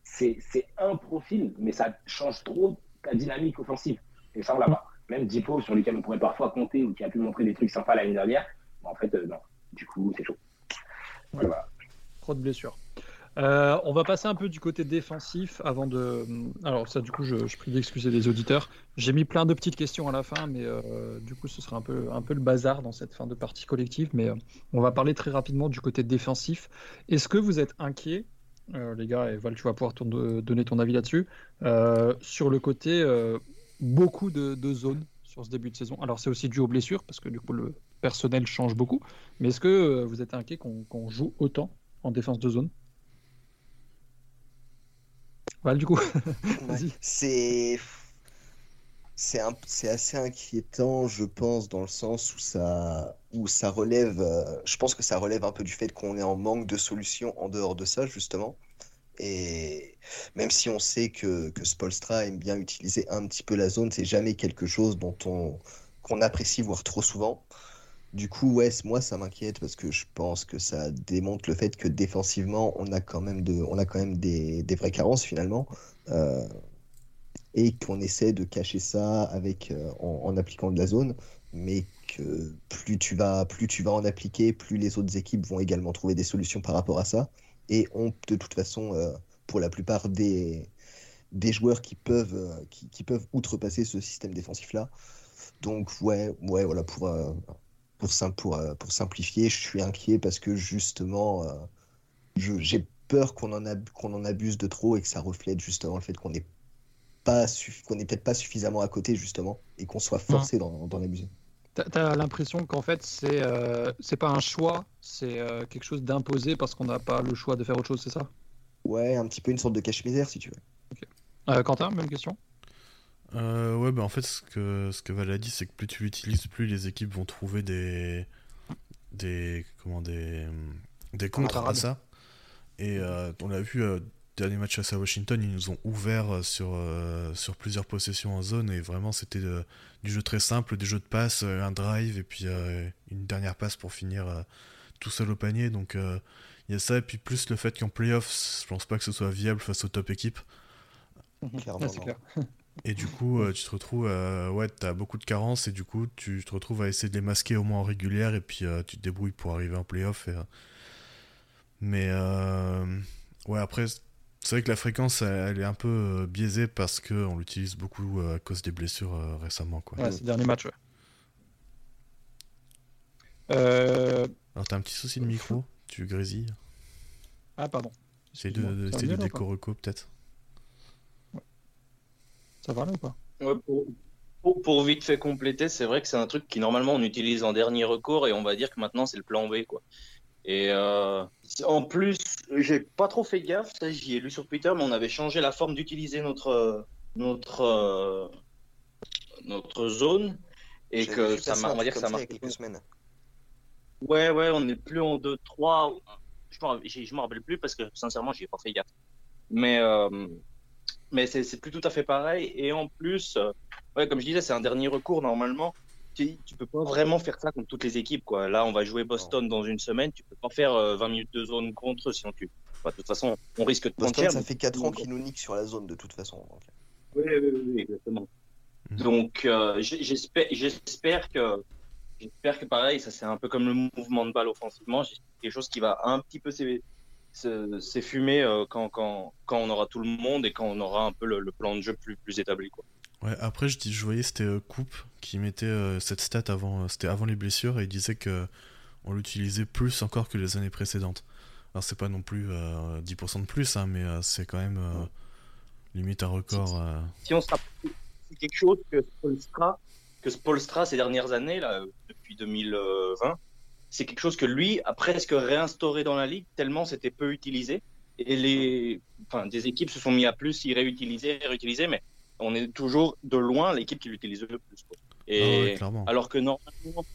c'est c'est un profil, mais ça change trop ta dynamique offensive. Et ça, on l'a pas. Même Dipo, sur lequel on pourrait parfois compter ou qui a pu montrer des trucs sympas l'année dernière, bah, en fait, euh, non. Du coup, c'est chaud. Voilà. Trop de blessures. Euh, on va passer un peu du côté défensif avant de. Alors, ça, du coup, je, prie d'excuser les auditeurs. J'ai mis plein de petites questions à la fin, mais euh, du coup, ce sera un peu, un peu le bazar dans cette fin de partie collective. Mais euh, on va parler très rapidement du côté défensif. Est-ce que vous êtes inquiet, euh, les gars, et Val, tu vas pouvoir donner ton avis là-dessus, euh, sur le côté euh, beaucoup de, de zones sur ce début de saison? Alors c'est aussi dû aux blessures, parce que du coup le personnel change beaucoup. Mais est-ce que euh, vous êtes inquiet qu'on joue autant en défense de zone? Voilà, du coup. C'est c'est assez inquiétant, je pense, dans le sens où ça où ça relève. euh, je pense que ça relève un peu du fait qu'on est en manque de solutions en dehors de ça, justement. Et même si on sait que, que Spolstra aime bien utiliser un petit peu la zone, c'est jamais quelque chose dont on qu'on apprécie voir trop souvent. Du coup, ouais, moi ça m'inquiète parce que je pense que ça démontre le fait que défensivement, on a quand même on a quand même des, vraies carences finalement. Euh, et qu'on essaie de cacher ça avec euh, en, appliquant de la zone, mais que plus tu vas plus tu vas en appliquer, plus les autres équipes vont également trouver des solutions par rapport à ça et ont de toute façon euh, pour la plupart des des joueurs qui peuvent qui, peuvent outrepasser ce système défensif là. Donc ouais ouais voilà pour pour sim- pour, euh, pour simplifier, je suis inquiet parce que justement euh, j'ai peur qu'on en ab- qu'on en abuse de trop et que ça reflète justement le fait qu'on n'est pas suff- qu'on n'est peut-être pas suffisamment à côté justement et qu'on soit forcé d'en d'en abuser. T'as l'impression qu'en fait c'est euh, c'est pas un choix, c'est euh, quelque chose d'imposé parce qu'on n'a pas le choix de faire autre chose, c'est ça? Ouais, un petit peu une sorte de cache-misère si tu veux. Euh, Quentin, même question? Euh, ouais, bah en fait, ce que, ce que Val a dit, c'est que plus tu l'utilises, plus les équipes vont trouver des. des. comment des. des contres à ça. Et euh, on l'a vu, euh, dernier match face à Washington, ils nous ont ouvert sur, euh, sur plusieurs possessions en zone, et vraiment, c'était du jeu très simple, des jeux de passe, un drive, et puis euh, une dernière passe pour finir euh, tout seul au panier. Donc, euh, il y a ça, et puis plus le fait qu'en playoffs, je pense pas que ce soit viable face aux top équipes. Clairement, Ah, c'est non. clair. Et du coup, euh, tu te retrouves, euh, ouais, t'as beaucoup de carences et du coup, tu te retrouves à essayer de les masquer au moins en régulière et puis euh, tu te débrouilles pour arriver en playoff. Et, euh, Mais euh, ouais, après, c'est vrai que la fréquence, elle, elle est un peu euh, biaisée parce qu'on l'utilise beaucoup euh, à cause des blessures euh, récemment, quoi. Ouais, ces derniers matchs, ouais. Euh, Alors, t'as un petit souci de micro, tu grésilles? Ah, pardon. Essaye de, de, peut-être? Ça va là ou pas? Ouais, pour, pour- pour vite fait compléter, c'est vrai que c'est un truc qui normalement on utilise en dernier recours et on va dire que maintenant c'est le plan B quoi. Et euh, en plus, j'ai pas trop fait gaffe, ça j'y ai lu sur Twitter, mais on avait changé la forme d'utiliser notre notre euh, notre zone et que ça un on va dire que ça comme il y marche. a quelques semaines. Ouais, ouais, on n'est plus en 2-3. Je je me rappelle plus parce que sincèrement, j'y ai pas fait gaffe. Mais, euh, mais c'est c'est plus tout à fait pareil. Et en plus, euh, ouais, comme je disais, c'est un dernier recours normalement. Tu, tu peux pas vraiment faire ça contre toutes les équipes. Quoi. Là, on va jouer Boston dans une semaine. Tu peux pas faire euh, 20 minutes de zone contre eux, sinon tu. De toute façon, on risque de Boston, cher. ça fait 4 ans qu'ils nous niquent sur la zone de toute façon. donc. Oui, oui, oui, exactement. Mhm. Donc, euh, j'espère, j'espère que, j'espère que pareil, ça c'est un peu comme le mouvement de balle offensivement, j'espère quelque chose qui va un petit peu se- s'effumer euh, quand, quand, quand on aura tout le monde et quand on aura un peu le, le plan de jeu plus, plus établi, quoi. Ouais, après, je, dis, je voyais, c'était euh, Coupe qui mettait euh, cette stat avant, c'était avant les blessures et il disait que on l'utilisait plus encore que les années précédentes. Alors, c'est pas non plus euh, 10% de plus, hein, mais c'est quand même limite un record. Si on se rappelle, c'est quelque chose que Spolstra, que Spolstra ces dernières années, là, depuis 2020, c'est quelque chose que lui a presque réinstauré dans la ligue tellement c'était peu utilisé. Et les, enfin, des équipes se sont mis à plus y réutiliser, réutiliser, mais on est toujours de loin l'équipe qui l'utilise le plus. quoi. Et ah alors que normalement,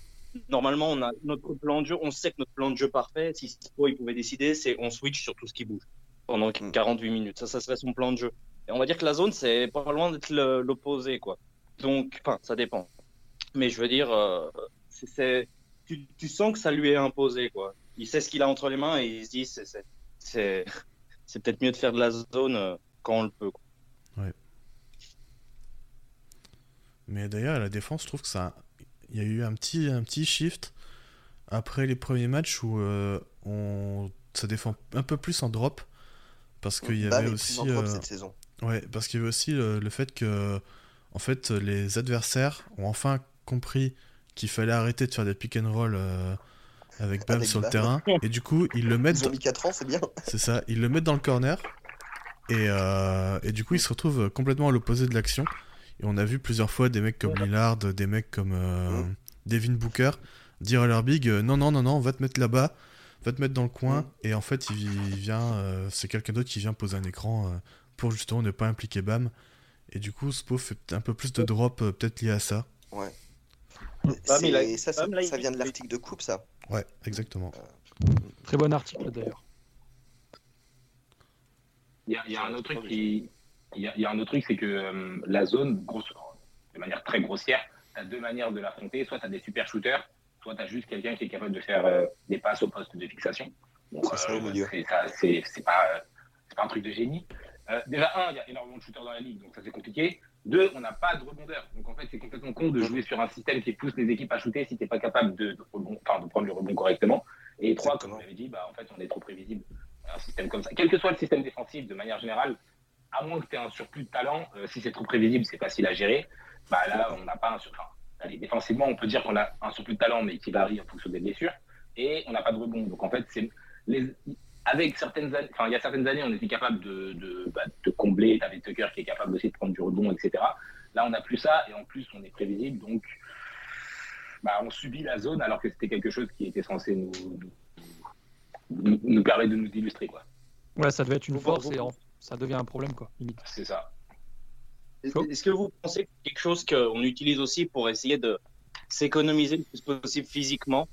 normalement, on a notre plan de jeu, on sait que notre plan de jeu parfait, si Spo il pouvait décider, c'est on switch sur tout ce qui bouge pendant 48 minutes. Ça, ça serait son plan de jeu. Et on va dire que la zone, c'est pas loin d'être l'opposé, quoi. Donc, enfin, ça dépend. Mais je veux dire, euh, c'est, tu, tu sens que ça lui est imposé, quoi. Il sait ce qu'il a entre les mains et il se dit, c'est, c'est, c'est, c'est peut-être mieux de faire de la zone euh, quand on le peut. quoi. Mais d'ailleurs, à la défense, je trouve que ça. Il y a eu un petit, un petit shift après les premiers matchs où euh, on... ça défend un peu plus en drop. Parce qu'il y Bam avait aussi. plus en drop euh, cette saison. Ouais, parce qu'il y avait aussi le, le fait que. En fait, les adversaires ont enfin compris qu'il fallait arrêter de faire des pick and roll euh, avec Bam Avec sur le terrain. Et du coup, ils le mettent. Ils ont mis 4 ans, c'est bien. C'est ça, ils le mettent dans le corner. Et, euh, et du coup, ils se retrouvent complètement à l'opposé de l'action. Et on a vu plusieurs fois des mecs comme Lillard, des mecs comme euh, Mm. Devin Booker dire à leur big non, non, non, non, va te mettre là-bas, va te mettre dans le coin. Mm. Et en fait, il, vient, euh, c'est quelqu'un d'autre qui vient poser un écran pour justement ne pas impliquer Bam. Et du coup, Spo fait un peu plus de drop, peut-être lié à ça. Ouais. Il a- ça, ça, Bam, là, il- ça vient de l'article de Coupe, ça. Ouais, exactement. Très bon article d'ailleurs. Il y a, il y a un autre truc qui. Il y a, il y a un autre truc, c'est que euh, la zone, grosse, de manière très grossière, tu as deux manières de l'affronter. Soit tu as des super shooters, soit tu as juste quelqu'un qui est capable de faire euh, des passes au poste de fixation. Donc, C'est pas, euh, pas un truc de génie. Euh, déjà, un, il y a énormément de shooters dans la ligue, donc ça c'est compliqué. Deux, on n'a pas de rebondeur. Donc en fait, c'est complètement con de jouer sur un système qui pousse les équipes à shooter si tu n'es pas capable de, de, rebond- enfin, de prendre le rebond correctement. Et trois, comme vous l'avez dit, bah, en fait, on est trop prévisible. Un système comme ça, quel que soit le système défensif de manière générale, à moins que tu aies un surplus de talent, euh, si c'est trop prévisible, c'est facile à gérer. Bah là, on n'a pas un surplus. Enfin, allez, défensivement, on peut dire qu'on a un surplus de talent, mais qui varie en fonction des blessures. Et on n'a pas de rebond. Donc en fait, c'est les... avec certaines années, enfin, il y a certaines années, on était capable de, de, bah, de combler. Tucker qui est capable aussi de prendre du rebond, etc. Là, on n'a plus ça, et en plus, on est prévisible. Donc, bah, on subit la zone alors que c'était quelque chose qui était censé nous, nous, nous permettre de nous illustrer. Quoi. Ouais, ça devait être une force et en- ça devient un problème quoi, limite. C'est ça. Est-ce que vous pensez que c'est quelque chose qu'on utilise aussi pour essayer de s'économiser le plus possible physiquement?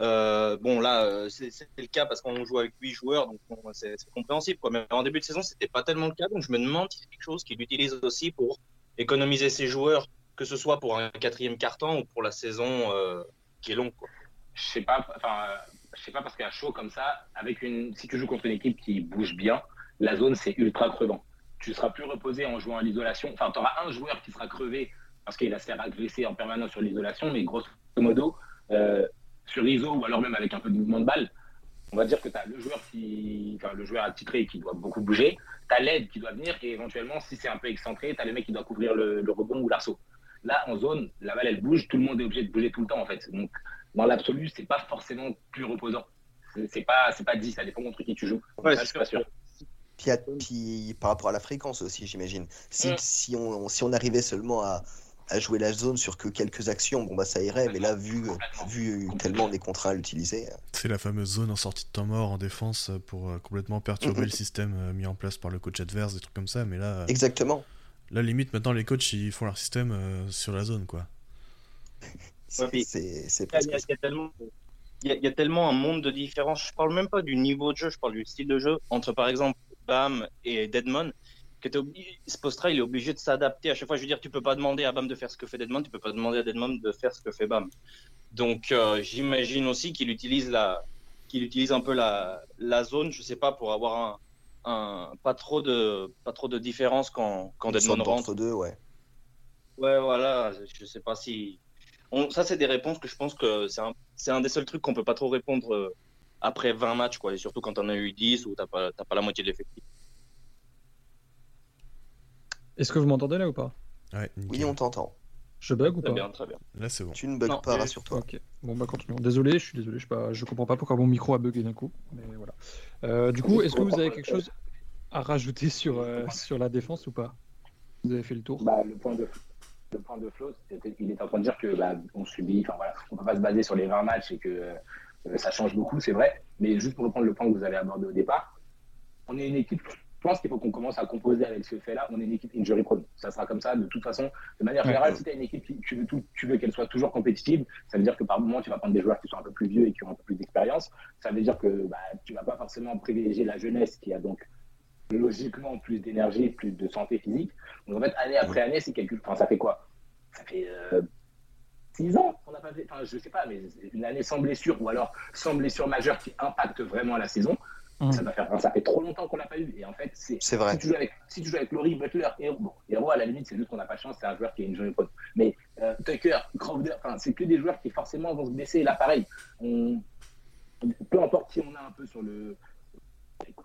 Euh, Bon, là, euh, c'est le cas parce qu'on joue avec 8 joueurs, donc bon, c'est compréhensible. Mais en début de saison, c'était pas tellement le cas, donc je me demande si c'est quelque chose qu'il utilise aussi pour économiser ses joueurs, que ce soit pour un quatrième carton ou pour la saison euh, qui est longue. Je sais pas, enfin, je sais pas parce qu'à chaud comme ça, avec une, si tu joues contre une équipe qui bouge bien, la zone c'est ultra crevant. Tu seras plus reposé en jouant à l'isolation. Enfin, tu auras un joueur qui sera crevé parce qu'il va se faire agresser en permanence sur l'isolation, mais grosso modo, sur ISO ou alors même avec un peu de mouvement de balle, on va dire que tu as le joueur qui, enfin, le joueur attitré qui doit beaucoup bouger, tu as l'aide qui doit venir et éventuellement, si c'est un peu excentré, tu as le mec qui doit couvrir le, le rebond ou l'arceau. Là, en zone, la balle elle bouge, tout le monde est obligé de bouger tout le temps en fait. Donc, dans l'absolu, c'est pas forcément plus reposant. C'est- pas, c'est pas dit, ça dépend contre qui tu joues. Ouais, je suis pas sûr. Puis, à- puis par rapport à la fréquence aussi, j'imagine. Si, Mm. si, on, si on arrivait seulement à, à jouer la zone sur que quelques actions, bon bah ça irait, mais là, vu, vu tellement on est contraint à l'utiliser, C'est la fameuse zone en sortie de temps mort en défense euh, pour euh, complètement perturber Mhm. le système euh, mis en place par le coach adverse, des trucs comme ça. Mais là, euh, exactement. là limite, maintenant, les coachs, ils font leur système euh, sur la zone, quoi. C'est il y a- il y a tellement un monde de différence. Je parle même pas du niveau de jeu, je parle du style de jeu entre par exemple Bam et Deadmon. Que t'es obligé, Spostra, il est obligé de s'adapter à chaque fois. Je veux dire, tu peux pas demander à Bam de faire ce que fait Deadmon, tu peux pas demander à Deadmon de faire ce que fait Bam. Donc, euh, j'imagine aussi qu'il utilise la, qu'il utilise un peu la, la zone, je sais pas, pour avoir un, un pas trop de, pas trop de différence quand, quand Deadmon rentre. deux, ouais. Ouais, voilà, je sais pas si. On... Ça, c'est des réponses que je pense que c'est un, c'est un des seuls trucs qu'on peut pas trop répondre euh, après 20 matchs, quoi. Et surtout quand t'en as eu 10 ou t'as pas, t'as pas la moitié de l'effectif. Est-ce que vous m'entendez là ou pas? Ouais, Oui, on t'entend. Je bug ou Très pas? bien, très bien. Là, c'est bon. Tu ne bugs pas, rassure-toi. Ok, bon bah continuons. Désolé, je suis désolé, je, sais pas, je comprends pas pourquoi mon micro a bugué d'un coup, mais voilà. Euh, du coup, est-ce que vous avez quelque chose à rajouter sur, euh, sur la défense ou pas? Vous avez fait le tour Bah, le point de le point de Flo, il est en train de dire que bah, on subit, enfin voilà, on peut pas se baser sur les 20 matchs et que euh, ça change beaucoup, c'est vrai. Mais juste pour reprendre le point que vous avez abordé au départ, on est une équipe. Je pense qu'il faut qu'on commence à composer avec ce fait-là. On est une équipe injury prone. Ça sera comme ça de toute façon. De manière générale, si tu as une équipe, qui- tu veux, tout- tu veux qu'elle soit toujours compétitive, ça veut dire que par moment, tu vas prendre des joueurs qui sont un peu plus vieux et qui ont un peu plus d'expérience. Ça veut dire que bah, tu vas pas forcément privilégier la jeunesse qui a donc logiquement plus d'énergie, plus de santé physique. Donc en fait, année après année, c'est quelque... enfin, ça fait quoi? Ça fait euh, six ans qu'on n'a pas fait, enfin je sais pas, mais une année sans blessure ou alors sans blessure majeure qui impacte vraiment la saison. Mhm. Ça, va faire... enfin, ça fait trop longtemps qu'on l'a pas eu. Et en fait, c'est C'est vrai. si tu joues avec, si tu joues avec Laurie, Butler, et bon, Hero, à la limite, c'est juste qu'on n'a pas de chance, c'est un joueur qui a une journée faute. Mais euh, Tucker, Crowder, enfin, c'est que des joueurs qui forcément vont se blesser. Là, pareil, on, peu importe qui on a un peu sur le.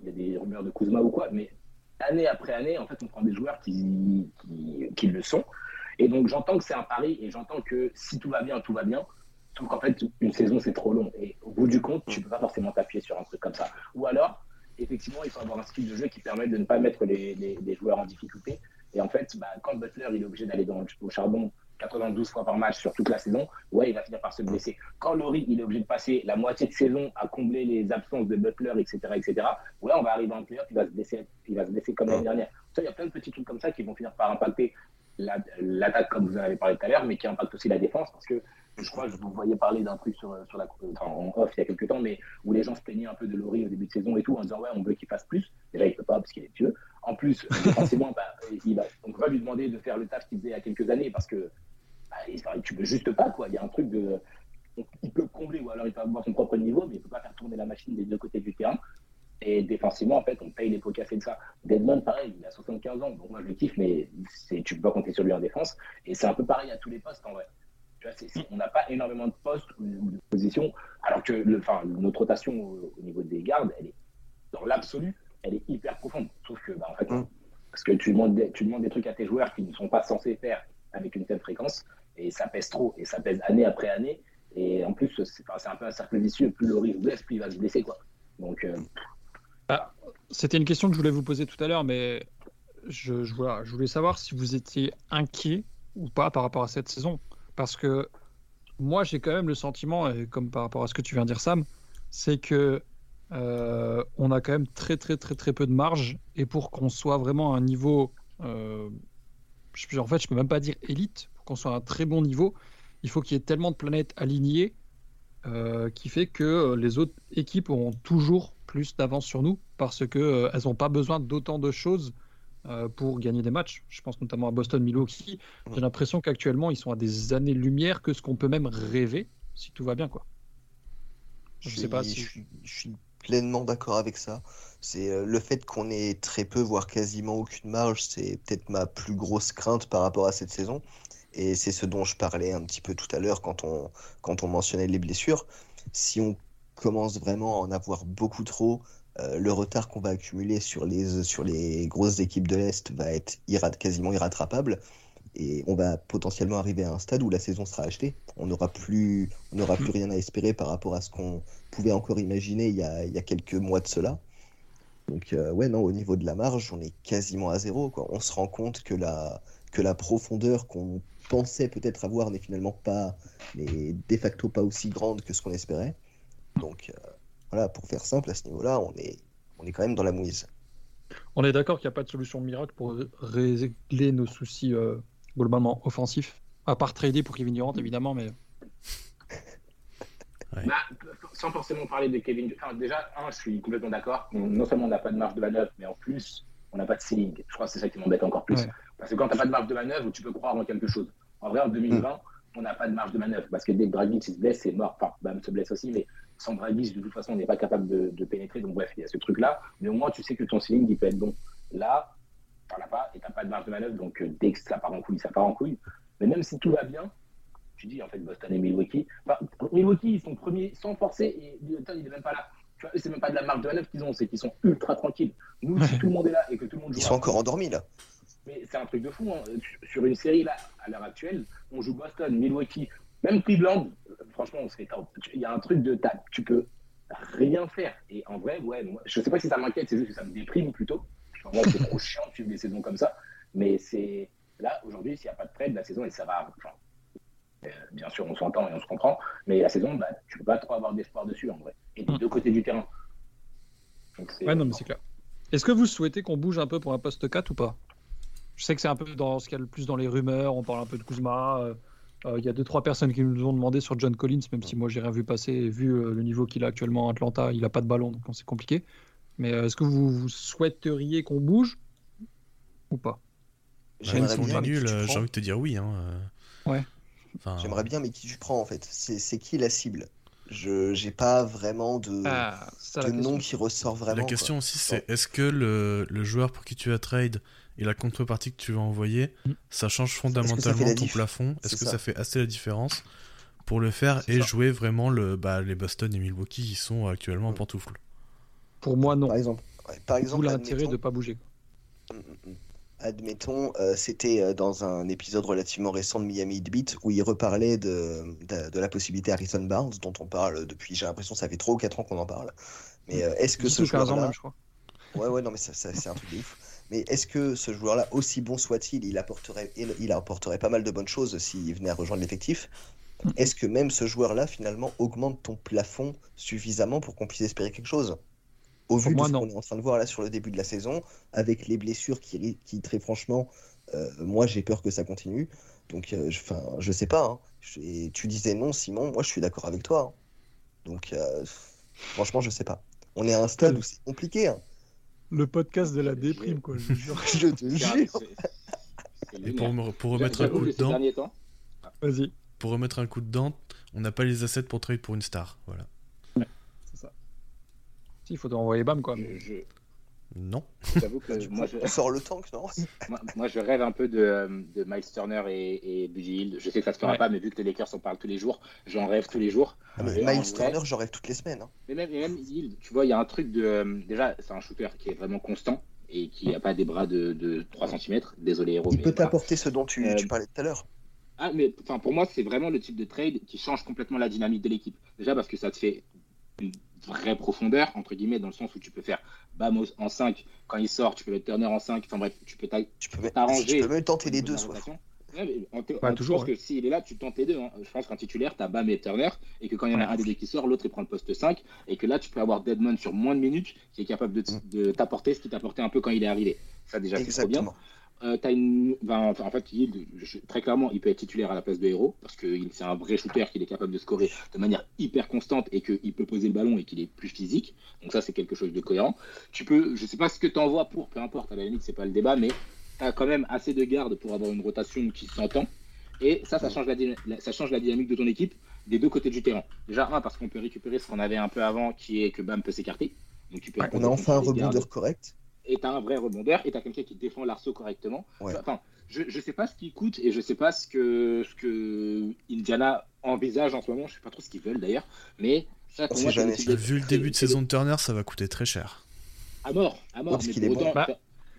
Il y a des rumeurs de Kuzma ou quoi, mais année après année, en fait, on prend des joueurs qui, qui, qui le sont. Et donc, j'entends que c'est un pari et j'entends que si tout va bien, tout va bien. Sauf qu'en fait, une saison, c'est trop long. Et au bout du compte, tu peux pas forcément t'appuyer sur un truc comme ça. Ou alors, effectivement, il faut avoir un style de jeu qui permet de ne pas mettre les, les- les joueurs en difficulté. Et en fait, bah, quand Butler il est obligé d'aller dans- au charbon 92 fois par match sur toute la saison, ouais, il va finir par se blesser. Quand Laurie il est obligé de passer la moitié de saison à combler les absences de Butler, etc., etc., ouais, on va arriver en playoff, il va se blesser, il va se blesser comme l'année dernière. Ça, il y a plein de petits trucs comme ça qui vont finir par impacter la- l'attaque, comme vous en avez parlé tout à l'heure, mais qui impactent aussi la défense, parce que je crois que je vous voyais parler d'un truc sur, sur la, enfin, en off il y a quelques temps, mais où les gens se plaignaient un peu de Laurie au début de saison et tout, en disant ouais, on veut qu'il fasse plus. Déjà, il peut pas parce qu'il est vieux. En plus, défensivement, bah, il va, on va lui demander de faire le taf qu'il faisait il y a quelques années parce que bah, tu peux juste pas, quoi. Il y a un truc de. Il peut combler ou alors il peut avoir son propre niveau, mais il peut pas faire tourner la machine des deux côtés du terrain. Et défensivement, en fait, on paye les pots cassés de ça. Deadman, pareil, il a 75 ans, donc moi je le kiffe, mais tu peux pas compter sur lui en défense. Et c'est un peu pareil à tous les postes en vrai. Tu vois, on n'a pas énormément de postes ou de positions, alors que le, enfin, notre rotation au, au niveau des gardes, elle est dans l'absolu, elle est hyper profonde. Sauf que, bah, en fait, Mm. parce que tu demandes, des, tu demandes des trucs à tes joueurs qui ne sont pas censés faire avec une telle fréquence, et ça pèse trop, et ça pèse année après année. Et en plus, c'est enfin, un peu un cercle vicieux. Plus le risque blesse, plus il va se blesser, quoi. Donc, euh, C'était une question que je voulais vous poser tout à l'heure, mais je, je, voilà, je voulais savoir si vous étiez inquiet ou pas par rapport à cette saison. Parce que moi, j'ai quand même le sentiment, et comme par rapport à ce que tu viens de dire, Sam, c'est que euh, on a quand même très, très, très, très peu de marge. Et pour qu'on soit vraiment à un niveau. euh, je, en fait, je peux même pas dire élite. Pour qu'on soit à un très bon niveau, il faut qu'il y ait tellement de planètes alignées euh, qui fait que les autres équipes auront toujours plus d'avance sur nous parce que euh, elles n'ont pas besoin d'autant de choses euh, pour gagner des matchs. Je pense notamment à Boston, Milwaukee. J'ai l'impression qu'actuellement ils sont à des années-lumière que ce qu'on peut même rêver si tout va bien quoi. Je sais pas si. je suis, je suis pleinement d'accord avec ça. C'est euh, le fait qu'on ait très peu, voire quasiment aucune marge, c'est peut-être ma plus grosse crainte par rapport à cette saison. Et c'est ce dont je parlais un petit peu tout à l'heure quand on, quand on mentionnait les blessures. Si on commence vraiment à en avoir beaucoup trop, euh, le retard qu'on va accumuler sur les, sur les grosses équipes de l'Est va être quasiment irrattrapable. Et on va potentiellement arriver à un stade où la saison sera achetée. On n'aura plus, on plus rien à espérer par rapport à ce qu'on pouvait encore imaginer il y a, il y a quelques mois de cela. Donc euh, ouais, non, au niveau de la marge, on est quasiment à zéro. Quoi. On se rend compte que la, que la profondeur qu'on pensait peut-être avoir n'est finalement pas, n'est de facto pas aussi grande que ce qu'on espérait. Donc euh, voilà, pour faire simple, à ce niveau-là, on est, on est quand même dans la mouise. On est d'accord qu'il n'y a pas de solution miracle pour régler nos soucis euh, globalement offensifs. À part trader pour Kevin Durant évidemment, mais bah, sans forcément parler de Kevin. Enfin, déjà, un, je suis complètement d'accord. On- Non seulement on n'a pas de marge de manœuvre, mais en plus, on n'a pas de ceiling. Je crois que c'est ça qui m'embête encore plus. Ouais. Parce que quand tu n'as pas de marge de manœuvre, tu peux croire en quelque chose. En vrai, en 2020, on n'a pas de marge de manœuvre. Parce que dès que Dragic se blesse, c'est mort. Enfin, Bam se blesse aussi, mais sans Dragic, de toute façon, on n'est pas capable de, de pénétrer. Donc, bref, il y a ce truc-là. Mais au moins, tu sais que ton ceiling, il peut être bon. Là, tu n'en as pas et tu n'as pas de marge de manœuvre. Donc, euh, dès que ça part en couille, ça part en couille. Mais même si tout va bien, tu dis en fait Boston et Milwaukee. Enfin, Milwaukee, ils sont premiers sans forcer et Boston, il n'est même pas là. Tu vois, eux, c'est même pas de la marge de manœuvre qu'ils ont, c'est qu'ils sont ultra tranquilles. Nous, si tout le monde est là et que tout le monde joue. Ils sont encore endormis là. Mais c'est un truc de fou. hein. Sur une série là, à l'heure actuelle, on joue Boston, Milwaukee, même Cleveland. Franchement, on. Il y a un truc de ta- Tu peux rien faire. Et en vrai, ouais, moi, je sais pas si ça m'inquiète, c'est juste que ça me déprime plutôt. C'est trop chiant de suivre des saisons comme ça. Mais c'est là, aujourd'hui, s'il n'y a pas de trade, la saison, et ça va. euh, bien sûr, on s'entend et on se comprend. Mais la saison, bah, tu peux pas trop avoir d'espoir dessus en vrai. Et des Mm. deux côtés du terrain. Donc, ouais non mais c'est clair. Est-ce que vous souhaitez qu'on bouge un peu pour un poste 4 ou pas? Je sais que c'est un peu dans ce qu'il y a le plus dans les rumeurs. On parle un peu de Kuzma. euh, Il y a deux trois personnes qui nous ont demandé sur John Collins, même si moi j'ai rien vu passer. Et vu euh, le niveau qu'il a actuellement à Atlanta, il a pas de ballon, donc c'est compliqué. Mais euh, est-ce que vous, vous souhaiteriez qu'on bouge ou pas? Bah, J'aimerais si on bien, est mais qui nul, tu euh, j'ai prends envie de te dire oui. Hein. euh. Ouais. Enfin, J'aimerais bien, mais qui tu prends en fait c'est qui la cible? Je j'ai pas vraiment de, Ah, de nom question. qui ressort vraiment. La quoi. question aussi, c'est est-ce que le, le joueur pour qui tu vas trade et la contrepartie que tu vas envoyer, Mm. ça change fondamentalement ton plafond? Est-ce que ça. ça fait assez la différence pour le faire et ça. jouer vraiment le, bah, les Boston et Milwaukee qui sont actuellement en Mm. pantoufles? Pour moi, non. Par exemple, ouais, par D'où exemple, l'intérêt admettons- de pas bouger. Admettons, euh, c'était euh, dans un épisode relativement récent de Miami Beat où il reparlait de, de, de la possibilité Harrison Barnes, dont on parle depuis, j'ai l'impression, ça fait 3 ou 4 ans qu'on en parle. Mais euh, est-ce que 10 ce ou 15 ans joueur-là, même, je crois. Ouais, ouais, non, mais ça, ça- c'est un truc de ouf. Mais est-ce que ce joueur-là, aussi bon soit-il, il apporterait, il, il apporterait pas mal de bonnes choses s'il venait à rejoindre l'effectif? Est-ce que même ce joueur-là, finalement, augmente ton plafond suffisamment pour qu'on puisse espérer quelque chose? Au vu moi, de ce qu'on est en train de voir là sur le début de la saison, avec les blessures qui, très franchement, euh, moi j'ai peur que ça continue. Donc, euh, je, je sais pas. hein. Je- tu disais non, Simon, moi je suis d'accord avec toi. hein. Donc, euh, franchement, je sais pas. On est à un stade où c'est compliqué. hein. Le podcast de la déprime, quoi, je vous jure. Je te jure. Et pour, me- pour remettre un coup dedans, Vas-y. pour remettre un coup dedans, on n'a pas les assets pour trade pour une star. Voilà. Si, il faut envoyer Bam, quoi. je- je- Non. j'avoue que moi, je, on sort le tank, non? moi, moi, je rêve un peu de, euh, de Miles Turner et, et Buddy Hield. Je sais que ça se fera Ouais. pas, mais vu que les Lakers en parlent tous les jours, j'en rêve tous les jours. Ah, mais Miles vrai- Turner, j'en rêve toutes les semaines. hein. Mais même, et même Hield, tu vois, il y a un truc de. euh, déjà, c'est un shooter qui est vraiment constant et qui n'a pas des bras de, de 3 cm. Désolé, héros. Il peut t'apporter ce dont tu, Euh, tu parlais tout à l'heure. Ah, mais enfin, pour moi, c'est vraiment le type de trade qui change complètement la dynamique de l'équipe. Déjà parce que ça te fait une vraie profondeur, entre guillemets, dans le sens où tu peux faire Bam au- en 5, quand il sort, tu peux mettre Turner en 5, enfin bref, tu peux t'a- Tu peux, même- t'arranger tu peux même tenter les deux, soit. Ouais, en en- toujours, Je pense que s'il est là, tu tentes les deux. hein. Je pense qu'en titulaire, tu as Bam et Turner, et que quand il y en a un des deux qui sort, l'autre il prend le poste 5, et que là, tu peux avoir Deadman sur moins de minutes, qui est capable de, t- de t'apporter ce qu'il t'apportait un peu quand il est arrivé. Ça, déjà, c'est trop bien. Euh, une... ben, en fait, je- très clairement, il peut être titulaire à la place de Hero parce que c'est un vrai shooter qu'il est capable de scorer de manière hyper constante et qu'il peut poser le ballon et qu'il est plus physique. Donc ça, c'est quelque chose de cohérent. Tu peux, je sais pas ce que tu envoies pour, peu importe, à la limite, c'est pas le débat, mais tu as quand même assez de garde pour avoir une rotation qui s'entend. Et ça, ça change la, dyna- la- ça change la dynamique de ton équipe des deux côtés du terrain. Déjà, un, parce qu'on peut récupérer ce qu'on avait un peu avant, qui est que Bam peut s'écarter. Donc tu peux On a enfin un gardes rebondeur correct. Et t'as un vrai rebondeur et t'as quelqu'un qui défend l'arceau correctement. Ouais. Enfin, je, je sais pas ce qu'il coûte et je sais pas ce que, ce que Indiana envisage en ce moment. Je sais pas trop ce qu'ils veulent d'ailleurs, mais ça pour moi jamais. Vu le début de saison de Turner, ça va coûter très cher. à mort, à mort. parce mais qu'il pour est bon. autant, Bah.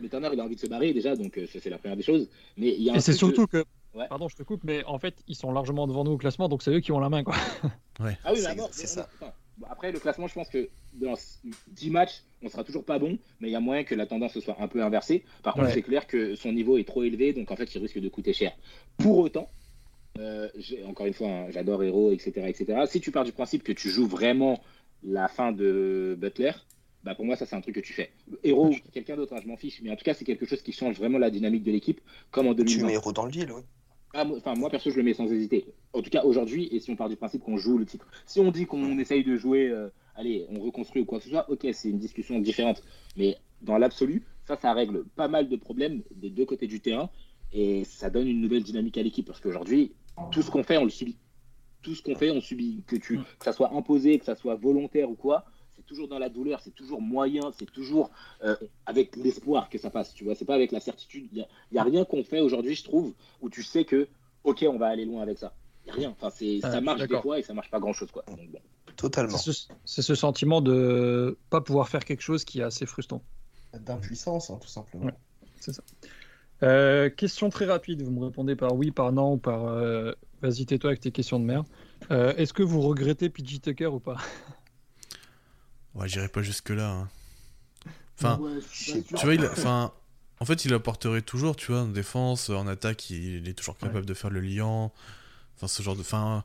mais Turner il a envie de se barrer déjà, donc euh, ça, c'est la première des choses. Mais il y a un Et c'est surtout que. Ouais. Pardon, je te coupe, mais en fait, ils sont largement devant nous au classement, donc c'est eux qui ont la main, quoi. Ah oui, mais C'est- à mort. c'est mais- ça. Bon, après, le classement, je pense que dans 10 matchs, on sera toujours pas bon, mais il y a moyen que la tendance se soit un peu inversée. Par contre, c'est clair que son niveau est trop élevé, donc en fait, il risque de coûter cher. Pour autant, euh, encore une fois, hein, j'adore Hero, etc., etc. Si tu pars du principe que tu joues vraiment la fin de Butler, bah pour moi, ça, c'est un truc que tu fais. Hero ou quelqu'un d'autre, hein, je m'en fiche, mais en tout cas, c'est quelque chose qui change vraiment la dynamique de l'équipe, comme en Tu 2020. mets Hero dans le deal, oui. Ah, moi- Enfin, moi, perso, je le mets sans hésiter. En tout cas, aujourd'hui, et si on part du principe qu'on joue le titre. Si on dit qu'on essaye de jouer, euh, allez, on reconstruit ou quoi que ce soit, ok, c'est une discussion différente. Mais dans l'absolu, ça, ça règle pas mal de problèmes des deux côtés du terrain. Et ça donne une nouvelle dynamique à l'équipe. Parce qu'aujourd'hui, tout ce qu'on fait, on le subit. Tout ce qu'on fait, on subit. Que, tu, Mm. que ça soit imposé, que ça soit volontaire ou quoi, c'est toujours dans la douleur, c'est toujours moyen, c'est toujours euh, avec l'espoir que ça passe. Tu vois, c'est pas avec la certitude. Il n'y a, rien qu'on fait aujourd'hui, je trouve, où tu sais que, ok, on va aller loin avec ça. Il n'y a rien. Enfin, c'est, Ah, ça marche des fois et ça marche pas grand chose. Quoi. Donc, bon. Totalement. C'est ce, c'est ce sentiment de pas pouvoir faire quelque chose qui est assez frustrant. D'impuissance, hein, tout simplement. Ouais. Euh, question très rapide, vous me répondez par oui, par non ou par euh, vas-y tais-toi avec tes questions de merde. Euh, Est-ce que vous regrettez PJ Tucker ou pas? Ouais, j'irai pas jusque-là. hein. Enfin, tu vois, il, enfin, en fait, il apporterait toujours, tu vois, en défense, en attaque, il est toujours capable de faire le liant. Enfin, ce genre de. Enfin,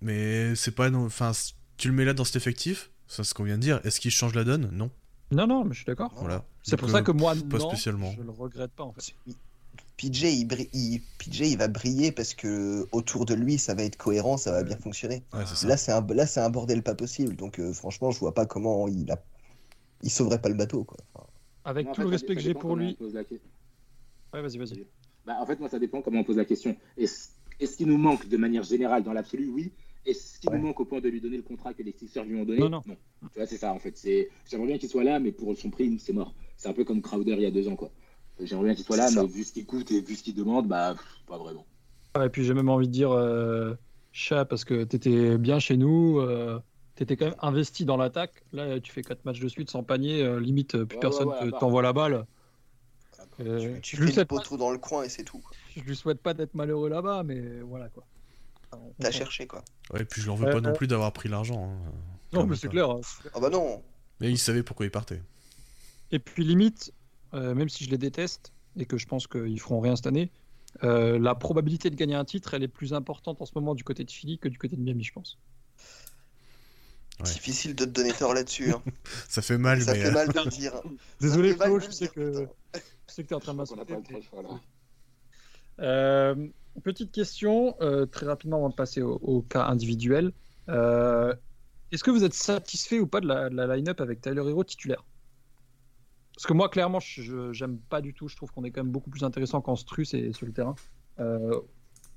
mais c'est pas. non- Enfin, tu le mets là dans cet effectif, ça, c'est ce qu'on vient de dire. Est-ce qu'il change la donne? Non. Non, non, mais je suis d'accord. Voilà. C'est pour ça euh, que moi, pas non, spécialement. je le regrette pas en fait. PJ, il, bri- il- PJ, il va briller parce que autour de lui, ça va être cohérent, ça va bien fonctionner. Ouais. Là, c'est un, là, c'est un bordel pas possible. Donc, euh, franchement, je vois pas comment il a, il sauverait pas le bateau, quoi. Enfin, Avec tout fait, le respect que j'ai pour lui. Ouais, vas-y, vas-y. Bah, en fait, moi, ça dépend comment on pose la question. Est-ce est-ce qu'il nous manque de manière générale dans l'absolu? Oui. Est-ce qu'il Ouais. nous manque au point de lui donner le contrat que les Sixers lui ont donné? Non, non. Tu vois, c'est ça, en fait. C'est- J'aimerais bien qu'il soit là, mais pour son prix, c'est mort. C'est un peu comme Crowder il y a deux ans, quoi. J'aimerais bien qu'il soit là, mais vu ce qu'il coûte et vu ce qu'il demande, bah, pff, pas vraiment. Et puis j'ai même envie de dire euh, chat parce que t'étais bien chez nous, euh, t'étais quand même investi dans l'attaque. Là, tu fais 4 matchs de suite sans panier, euh, limite plus Ouais, personne ouais, ouais, t'envoie la balle. Euh, tu tu je, lui fais pas, dans le coin et c'est tout. je lui souhaite pas d'être malheureux là-bas, mais voilà quoi. T'as cherché, quoi. Ouais, et puis je leur veux Ouais, pas non plus d'avoir pris l'argent. hein. Non, mais c'est clair. hein. Ah bah non. Mais il savait pourquoi il partait. Et puis limite, euh, même si je les déteste et que je pense qu'ils feront rien cette année, euh, la probabilité de gagner un titre, elle est plus importante en ce moment du côté de Philly que du côté de Miami, je pense. Ouais. Difficile de te donner tort là-dessus. hein. Ça fait mal, Ça mais. fait euh, mal de le dire. Désolé Ça fait mal Flo, je sais que putain. je sais que t'es en train de m'insulter. Euh, petite question, euh, très rapidement avant de passer au, au cas individuel. Euh, Est-ce que vous êtes satisfait ou pas de la, de la line-up avec Tyler Hero titulaire? Parce que moi, clairement, j'aime pas du tout. Je trouve qu'on est quand même beaucoup plus intéressant quand Struss est sur le terrain. Euh,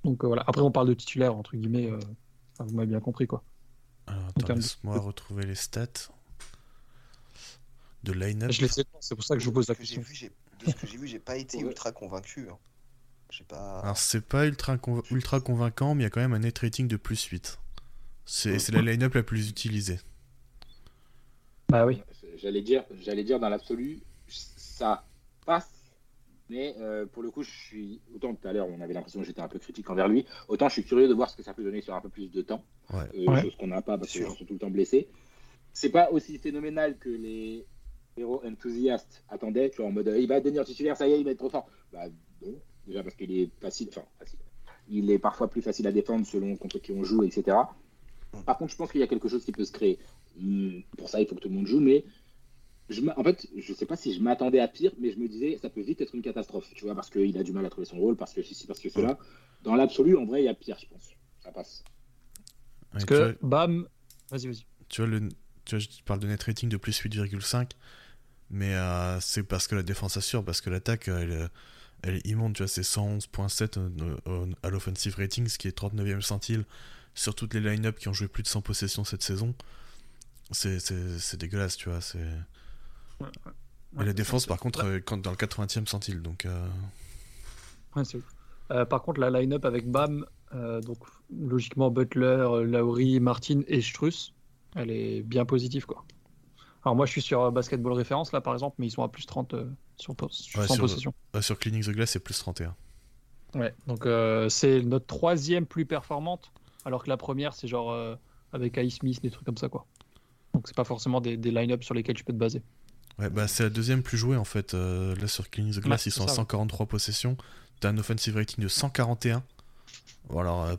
donc euh, voilà. Après, on parle de titulaire, entre guillemets. euh, enfin, vous m'avez bien compris, quoi. Alors, En attends, termes de- laisse-moi retrouver les stats de line-up. Je les sais pas, c'est pour ça que je vous pose la question. vu, De ce que j'ai vu, j'ai pas été ultra convaincu. hein. Pas. Alors, c'est pas ultra, conv- ultra convaincant, mais il y a quand même un net rating de plus 8. C'est c'est la line-up la plus utilisée. Bah oui. J'allais dire, j'allais dire dans l'absolu, ça passe. Mais euh, pour le coup, je suis autant tout à l'heure, on avait l'impression que j'étais un peu critique envers lui. Autant je suis curieux de voir ce que ça peut donner sur un peu plus de temps, Ouais. euh, Ouais. chose qu'on n'a pas parce qu'ils sont tout le temps blessés. C'est pas aussi phénoménal que les héros enthousiastes attendaient, tu vois, en mode euh, il va devenir titulaire, ça y est, il va être trop fort. Bah non, déjà parce qu'il est facile, enfin facile. Il est parfois plus facile à défendre selon contre qui on joue, etc. Par contre, je pense qu'il y a quelque chose qui peut se créer. Hum, Pour ça, il faut que tout le monde joue, mais je en fait, je sais pas si je m'attendais à pire, mais je me disais, ça peut vite être une catastrophe, tu vois, parce qu'il a du mal à trouver son rôle, parce que ceci, parce que cela. Dans l'absolu, en vrai, il y a pire, je pense. Ça passe. Parce vois- que, bam. Vas-y, vas-y. Tu vois, le, tu vois, je parle de net rating de plus 8,5, mais euh, c'est parce que la défense assure, parce que l'attaque, elle, est- elle est immonde, tu vois, c'est 111.7 au- au- à l'offensive rating, ce qui est 39e centile sur toutes les line-up qui ont joué plus de 100 possessions cette saison. C'est- C'est c'est dégueulasse, tu vois. c'est Et la défense, par contre, euh, quand, dans le 80e centile, donc... euh, Ouais. Euh, par contre, la line-up avec Bam, donc logiquement Butler, Lowry, Martin et Struss, elle est bien positive quoi. Alors moi je suis sur Basketball Référence là par exemple, mais ils sont à plus 30 euh, sur, sur Ouais, 100 sur- possessions. euh, sur the Glass, c'est plus 31. Ouais, donc euh, c'est notre troisième plus performante, alors que la première c'est genre avec Ice Smith, des trucs comme ça quoi. Donc c'est pas forcément des, des line-up sur lesquels tu peux te baser. Ouais, bah c'est la deuxième plus jouée en fait. Euh, là sur Cleaning the Glass, Ouais, ils sont à ça, ouais. 143 possessions. T'as un offensive rating de 141. Bon, alors, euh,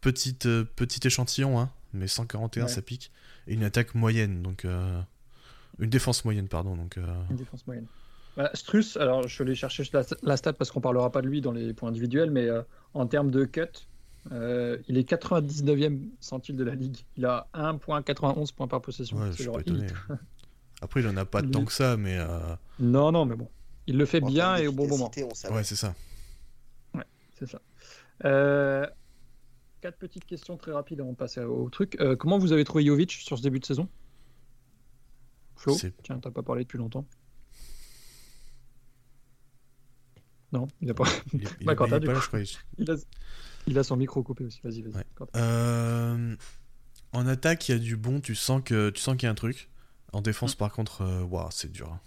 petite, euh, petit échantillon, hein, mais 141 Ouais. ça pique. Et une attaque moyenne, donc. euh, Une défense moyenne, pardon. Donc, Une défense moyenne. Voilà, Struss, alors je vais chercher la, la stat parce qu'on parlera pas de lui dans les points individuels, mais en termes de cut, euh, il est 99e centile de la ligue. Il a 1.91 points par possession. ouais, je suis genre pas étonné. Après, il en a pas tant que ça, mais. euh, Non, non, mais bon. Il le fait En bien et au bon moment. on. Ouais, c'est ça. C'est ça. Euh, quatre petites questions très rapides avant de passer au truc. Euh, comment vous avez trouvé Jovic sur ce début de saison? Flo? Tiens, t'as pas parlé depuis longtemps. Non, il a pas. Il, il Bah, il pas là, je il- a, il a son micro coupé aussi. Vas-y, vas-y. Ouais. Euh, En attaque, il y a du bon, tu sens que tu sens qu'il y a un truc. En défense, par contre, euh, waouh, c'est dur. hein.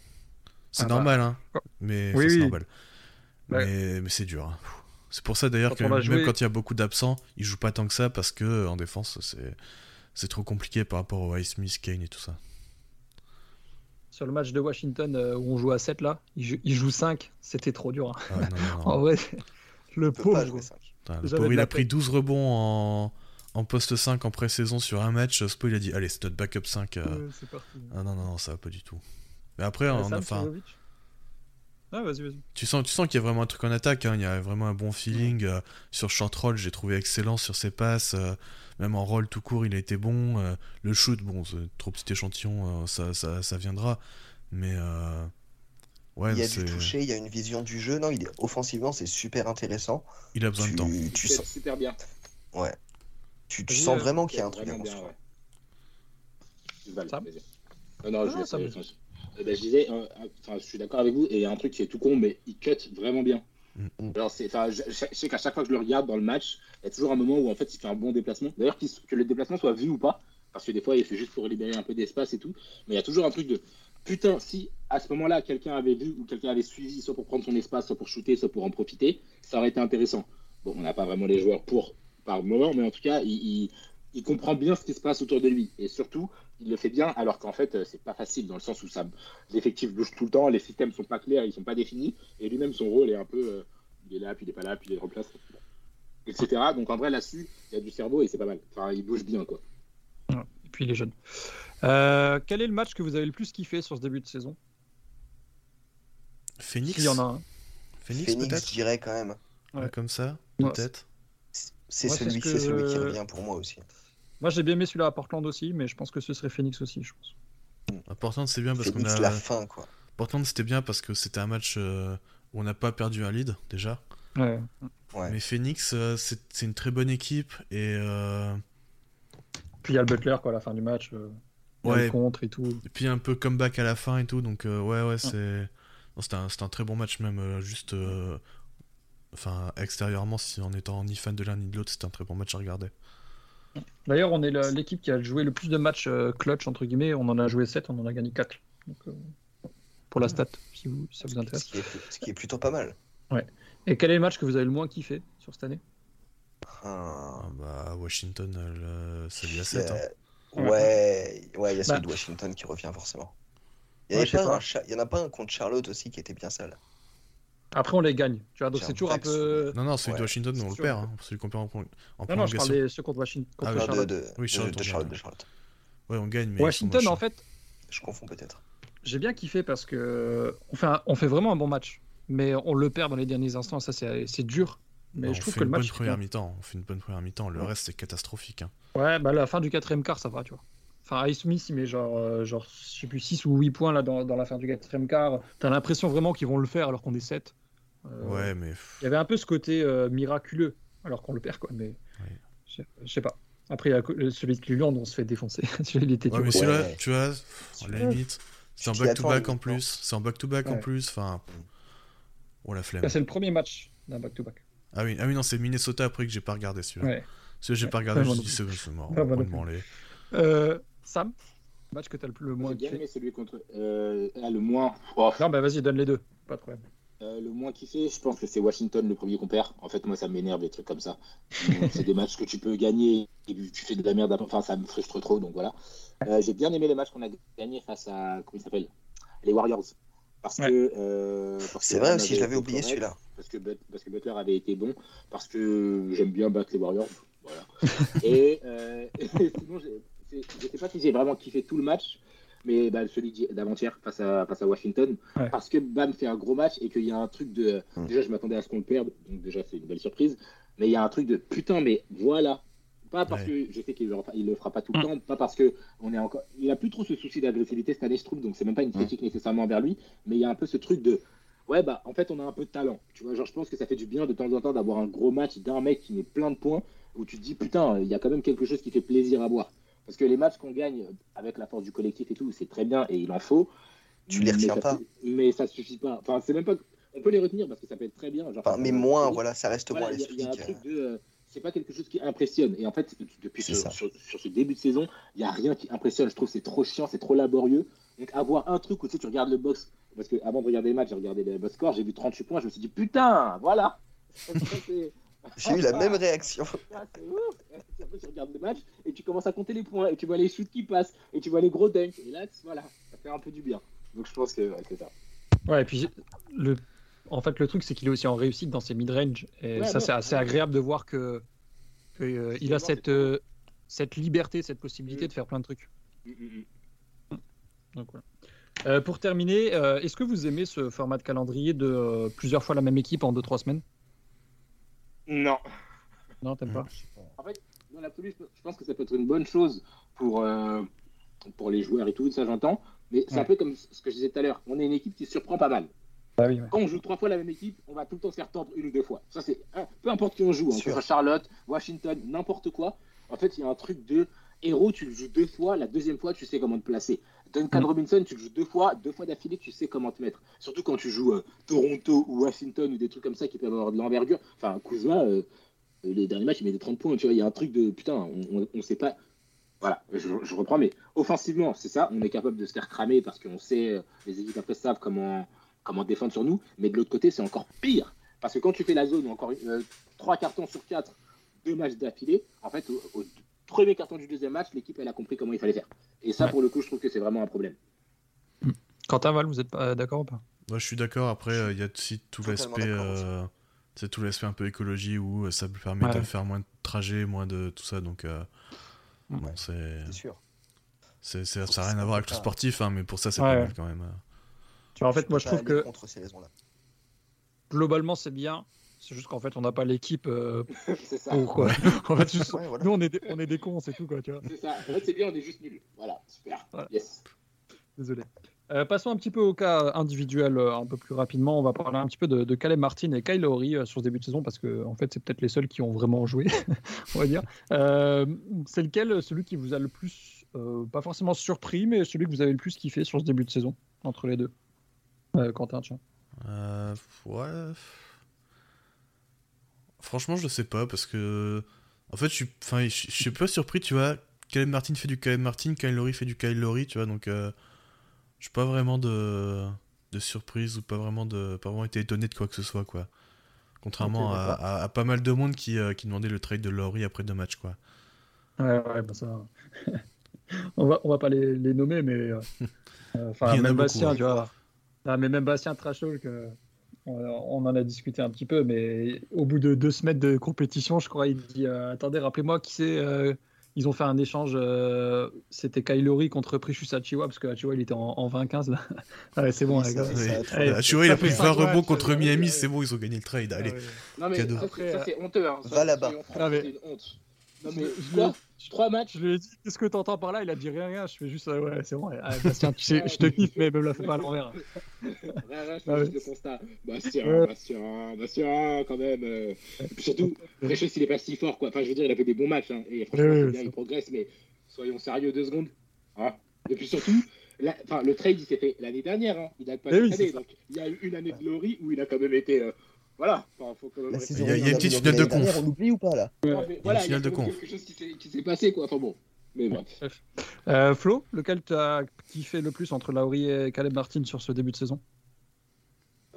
C'est Mm. Ah bah. normal, hein. Mais Oui, c'est oui. normal. Ouais. Mais, mais c'est dur. hein. C'est pour ça d'ailleurs que même quand il y a beaucoup d'absents, ils jouent pas tant que ça parce que en défense, c'est c'est trop compliqué par rapport au Ice Smith, Kane et tout ça. Sur le match de Washington euh, où on joue à 7 là, il joue, il joue 5. C'était trop dur. hein. Ah, non, non, non. En vrai, le pauvre. pas jouer 5. Putain, le pauvre, il a pris peine. 12 rebonds en, en poste 5 en pré-saison sur un match. Spo, il a dit Allez, c'est notre backup 5. euh. Ouais, parti. Ah non, non, non, ça va pas du tout. Mais après, Euh, on a, enfin, Ah, vas-y, vas-y. tu sens, tu sens qu'il y a vraiment un truc en attaque. hein. Il y a vraiment un bon feeling. euh, sur short roll, j'ai trouvé excellent sur ses passes. euh, même en roll tout court, il a été bon. euh, le shoot, bon, c'est trop petit échantillon, euh, ça, ça, ça viendra. Mais euh, ouais, Il y a du toucher, il y a une vision du jeu. Non, il est offensivement, c'est super intéressant. il a besoin de temps. Tu, sens, super bien. ouais. Tu, sens euh, vraiment qu'il y a un truc à bien, construire. ouais. Sam. Non, non, je, Sam, Euh, ben, je disais, euh, enfin, je suis d'accord avec vous, et il y a un truc qui est tout con, mais il cut vraiment bien. Mm. Alors, c'est, enfin, je, je- sais qu'à chaque fois que je le regarde dans le match, il y a toujours un moment où en fait il fait un bon déplacement. D'ailleurs, que le déplacement soit vu ou pas, parce que des fois il fait juste pour libérer un peu d'espace et tout, mais il y a toujours un truc de putain, si à ce moment-là quelqu'un avait vu ou quelqu'un avait suivi, soit pour prendre son espace, soit pour shooter, soit pour en profiter, ça aurait été intéressant. Bon, on n'a pas vraiment les joueurs pour par moment, mais en tout cas, il, il- il comprend bien ce qui se passe autour de lui. Et surtout, il le fait bien, alors qu'en fait, euh, c'est pas facile dans le sens où ça, l'effectif bouge tout le temps, les systèmes sont pas clairs, ils sont pas définis, et lui-même, son rôle est un peu, euh, il est là, puis il est pas là, puis il est remplacé, etc. Donc en vrai, là-dessus, il y a du cerveau et c'est pas mal. Enfin, il bouge bien, quoi. Et puis il est jeune. Euh, quel est le match que vous avez le plus kiffé sur ce début de saison? Phoenix? S'il y en a un. Phoenix, Phoenix, peut-être? je dirais quand même. Ouais. Comme ça Ouais. Peut-être C'est celui, ce que- c'est celui qui revient pour moi aussi. Moi j'ai bien aimé celui-là à Portland aussi, mais je pense que ce serait Phoenix aussi, je pense. Portland, c'est bien parce qu'on a. la fin, quoi. Portland, c'était bien parce que c'était un match euh, où on n'a pas perdu un lead déjà. Ouais. Ouais. Mais Phoenix, euh, c'est une très bonne équipe et, euh, Puis il y a le Butler quoi à la fin du match. euh, il y a Ouais. le contre et tout. et puis un peu comeback à la fin et tout. Donc euh, ouais, ouais, c'est non, c'était un, un très bon match même euh, juste. Enfin, extérieurement, si en étant ni fan de l'un ni de l'autre, c'était un très bon match à regarder. D'ailleurs, on est l'équipe qui a joué le plus de matchs euh, clutch entre guillemets. On en a joué 7, on en a gagné 4. Donc, euh, pour la stat, si, vous, ça vous Ce intéresse. qui, est, ce qui est plutôt pas mal. Et quel est le match que vous avez le moins kiffé sur cette année? Ah, Ah, bah, Washington, euh, le- celui à 7. hein. ouais, ouais, il y a celui Bah. de Washington qui revient forcément. Il y, Ouais, avait je sais pas pas. un Cha- il y en a pas un contre Charlotte aussi qui était bien sale. Après, on les gagne. Tu vois, donc c'est toujours un peu. Non, non, celui Ouais, de Washington, on le perd. Hein, celui qu'on perd en, en Non, non, je des ceux contre Washington. Contre Ah, de, Charlotte. de, Oui, de- Charlotte, de on Charlotte, gagne. de Charlotte. Ouais, on gagne, mais. Washington, en fait, Je confonds peut-être. j'ai bien kiffé parce que on fait, un- on fait vraiment un bon match. Mais on le perd dans les derniers instants. Ça, c'est dur. Mais Non, je on trouve fait que une le match. bonne première mi-temps. On fait une bonne première mi-temps. Le Ouais. reste, c'est catastrophique. hein. Ouais, bah la fin du quatrième quart, ça va, tu vois. Enfin, Ice Smith, il met genre, euh, genre, je sais plus, 6 ou 8 points là, dans, dans la fin du quatrième quart. T'as l'impression vraiment qu'ils vont le faire alors qu'on est 7. Euh, Ouais, mais. Il y avait un peu ce côté euh, miraculeux alors qu'on le perd, quoi. Mais Ouais. je, sais pas. Après, il y a co- celui de Cleveland, on se fait défoncer. celui Ouais, mais celui-là, Ouais. tu vois, à la limite, c'est en back-to-back en plus. C'est en back-to-back en plus. Enfin. Oh la flemme. C'est le premier match d'un back-to-back. Ah oui, ah oui non, c'est Minnesota après que j'ai pas regardé celui-là. Ouais. Celui-là, j'ai Ouais. pas regardé, Ouais, je me suis dit, c'est mort. Euh, Sam, match que t'as le, plus- le moins J'ai bien kiffé. aimé celui contre. Euh, ah, le moins. oh, Non, bah vas-y, donne les deux. Pas de problème. Euh, le moins kiffé, je pense que c'est Washington le premier qu'on perd. En fait, moi, ça m'énerve les trucs comme ça. C'est des matchs que tu peux gagner et tu fais de la merde. Enfin, ça me frustre trop, donc voilà. Euh, J'ai bien aimé les matchs qu'on a gagné face à comment il s'appelle Les Warriors. Parce Ouais. que. euh, parce C'est que vrai on aussi, je l'avais oublié celui-là. Parce que, But- parce que Butler avait été bon. Parce que j'aime bien battre les Warriors. Voilà. et, euh, et sinon, c'est- je sais pas si j'ai vraiment kiffé tout le match. Mais bah, celui d'avant-hier face à, face à Washington, Ouais. parce que Bam fait un gros match et qu'il y a un truc de. Mm. Déjà, je m'attendais à ce qu'on le perde, donc déjà, c'est une belle surprise. Mais il y a un truc de putain, mais voilà. Pas parce Ouais. que je sais qu'il le, il le fera pas tout le Mm. temps, pas parce que on est encore. Il a plus trop ce souci d'agressivité cette année, je trouve, donc c'est même pas une critique nécessairement envers lui, mais il y a un peu ce truc de. Ouais, bah en fait, on a un peu de talent. Tu vois, genre, je pense que ça fait du bien de temps en temps d'avoir un gros match d'un mec qui met plein de points, où tu te dis putain, il y a quand même quelque chose qui fait plaisir à voir. Parce que les matchs qu'on gagne avec la force du collectif et tout, c'est très bien et il en faut. Tu les retiens pas. Mais ça suffit pas. Enfin, c'est même pas. On peut les retenir parce que ça peut être très bien. Genre, Enfin, mais moins, voilà, ça reste Voilà, moins il y, a- il y a un l'esprit. truc de. euh, c'est pas quelque chose qui impressionne. Et en fait, depuis ce- sur ce début de saison, il y a rien qui impressionne. Je trouve que c'est trop chiant, c'est trop laborieux. Donc avoir un truc où tu, sais, tu regardes le box, parce que avant de regarder le match, j'ai regardé le box score, j'ai vu 38 points, je me suis dit putain, voilà. J'ai eu la même réaction. ah, c'est ouf. Après, tu regardes le match et tu commences à compter les points et tu vois les shoots qui passent et tu vois les gros dunks. Et là, voilà, ça fait un peu du bien. Donc je pense que ouais, c'est ça. Ouais, et puis le, en fait, le truc, c'est qu'il est aussi en réussite dans ses mid-range. Et Ouais, ça, ouais. c'est assez agréable de voir que, que, euh, il a cette, euh, cette liberté, cette possibilité Mm. de faire plein de trucs. Mm, mm. Donc, voilà. Euh, pour terminer, euh, est-ce que vous aimez ce format de calendrier de euh, plusieurs fois la même équipe en 2-3 semaines? Non. Non, t'aimes pas Dans l'absolu, je pense que ça peut être une bonne chose pour, euh, pour les joueurs et tout, ça j'entends. Mais c'est Ouais. un peu comme ce que je disais tout à l'heure. On est une équipe qui surprend pas mal. Bah oui, ouais. Quand on joue trois fois la même équipe, on va tout le temps se faire tordre une ou deux fois. Ça, c'est hein, peu importe qui on joue, hein, que Charlotte, Washington, n'importe quoi. En fait, il y a un truc de héros, tu le joues deux fois, la deuxième fois, tu sais comment te placer. Duncan Mm. Robinson, tu le joues deux fois, deux fois d'affilée, tu sais comment te mettre. Surtout quand tu joues euh, Toronto ou Washington ou des trucs comme ça qui peuvent avoir de l'envergure. Enfin, Kuzma, euh, les derniers matchs, il met des 30 points. Tu vois, il y a un truc de putain, on, on sait pas. Voilà, je, je reprends, mais offensivement, c'est ça, on est capable de se faire cramer parce qu'on sait, euh, les équipes après savent comment, comment défendre sur nous, mais de l'autre côté, c'est encore pire. Parce que quand tu fais la zone, encore euh, trois cartons sur quatre, deux matchs d'affilée, en fait, au, au- premier carton du deuxième match, l'équipe elle a compris comment il fallait faire. Et ça, Ouais. pour le coup, je trouve que c'est vraiment un problème. Quentin Val, vous êtes pas d'accord ou pas? Moi, je suis d'accord. Après, euh, il y a aussi tout l'aspect, euh, c'est tout l'aspect un peu écologie où euh, ça me permet Ouais. de faire moins de trajets, moins de tout ça. Donc, euh, bon, c'est, C'est sûr. Faut ça n'a rien à voir avec le sportif, hein, mais pour ça, c'est Ouais, pas mal quand même. euh. Tu vois, En fait, moi, je trouve que contre ces raisons-là. globalement, c'est bien. C'est juste qu'en fait, on n'a pas l'équipe euh, pour quoi. en fait, juste- Ouais, voilà. nous, on est, des, on est des cons, c'est tout, quoi, tu vois. C'est ça. En fait, c'est bien, on est juste nuls. Voilà, super. Voilà. Yes. Désolé. Euh, passons un petit peu au cas individuel euh, un peu plus rapidement. On va parler un petit peu de, de Caleb Martin et Kyle Lowry euh, sur ce début de saison parce que en fait c'est peut-être les seuls qui ont vraiment joué, on va dire. Euh, c'est lequel celui qui vous a le plus, euh, pas forcément surpris, mais celui que vous avez le plus kiffé sur ce début de saison entre les deux? Euh, Quentin, tiens. Euh, ouais. Franchement, je sais pas parce que en fait, je suis, enfin, je je suis pas surpris, tu vois. Caleb Martin fait du Caleb Martin, Kyle Lowry fait du Kyle Lowry, tu vois. Donc, euh, je suis pas vraiment de de surprise ou pas vraiment de pas vraiment été étonné de quoi que ce soit, quoi. Contrairement à, d'accord. à- à pas mal de monde qui, euh, qui demandait le trade de Lowry après deux matchs, quoi. Ouais, ouais, bah ça. on va, on va pas les, les nommer, mais euh, euh, enfin même beaucoup, Bastien, ouais. tu vois. Ah, mais même Bastien Trash Talk, euh, on, en a discuté un petit peu, mais au bout de deux semaines de compétition, je crois, il dit euh, attendez, rappelez-moi qui c'est. euh, ils ont fait un échange, euh, c'était Kylori contre Precious Achiwa, parce que Achiwa il était en, en 20-15 là. Ah ouais, c'est bon, Oui, les ça- gars. ça- ça- vois, il a ça pris fait 20 cinq rebonds contre euh, Miami, ouais. c'est bon, ils ont gagné le trade. Allez. Ah ouais. Non, mais Cadeau. après, ça, c'est honteux. Hein. Va là-bas. Ah, mais- C'est une honte. Non, mais je Trois matchs Je lui ai dit, qu'est-ce que t'entends par là? Il a dit rien, rien. Je fais juste, ah ouais, c'est bon. Ah, Bastien, tu sais, je te kiffe, mais me la fais pas à l'envers. Rien, rien, je Ah fais ouais. juste le constat. Bastien. Bastien, Bastien, quand même. euh. Et puis surtout, Precious, il est pas si fort, quoi. Enfin, je veux dire, il a fait des bons matchs. Hein. Et franchement, bien, il progresse, mais soyons sérieux deux secondes. Hein. Et puis surtout, la- le trade, il s'est fait l'année dernière. Hein. Il date pas cette oui, année. Donc, il y a eu une année de Glory où il a quand même été. euh, Voilà. Enfin, faut saison Il y a- y a une petite de finale de conf. On oublie ou pas là Non, mais voilà, il y a finale de conf. quelque chose qui s'est- passé, quoi. Enfin bon. Mais bref. Euh, Flo, lequel t'as kiffé le plus entre Laurie et Caleb Martin sur ce début de saison?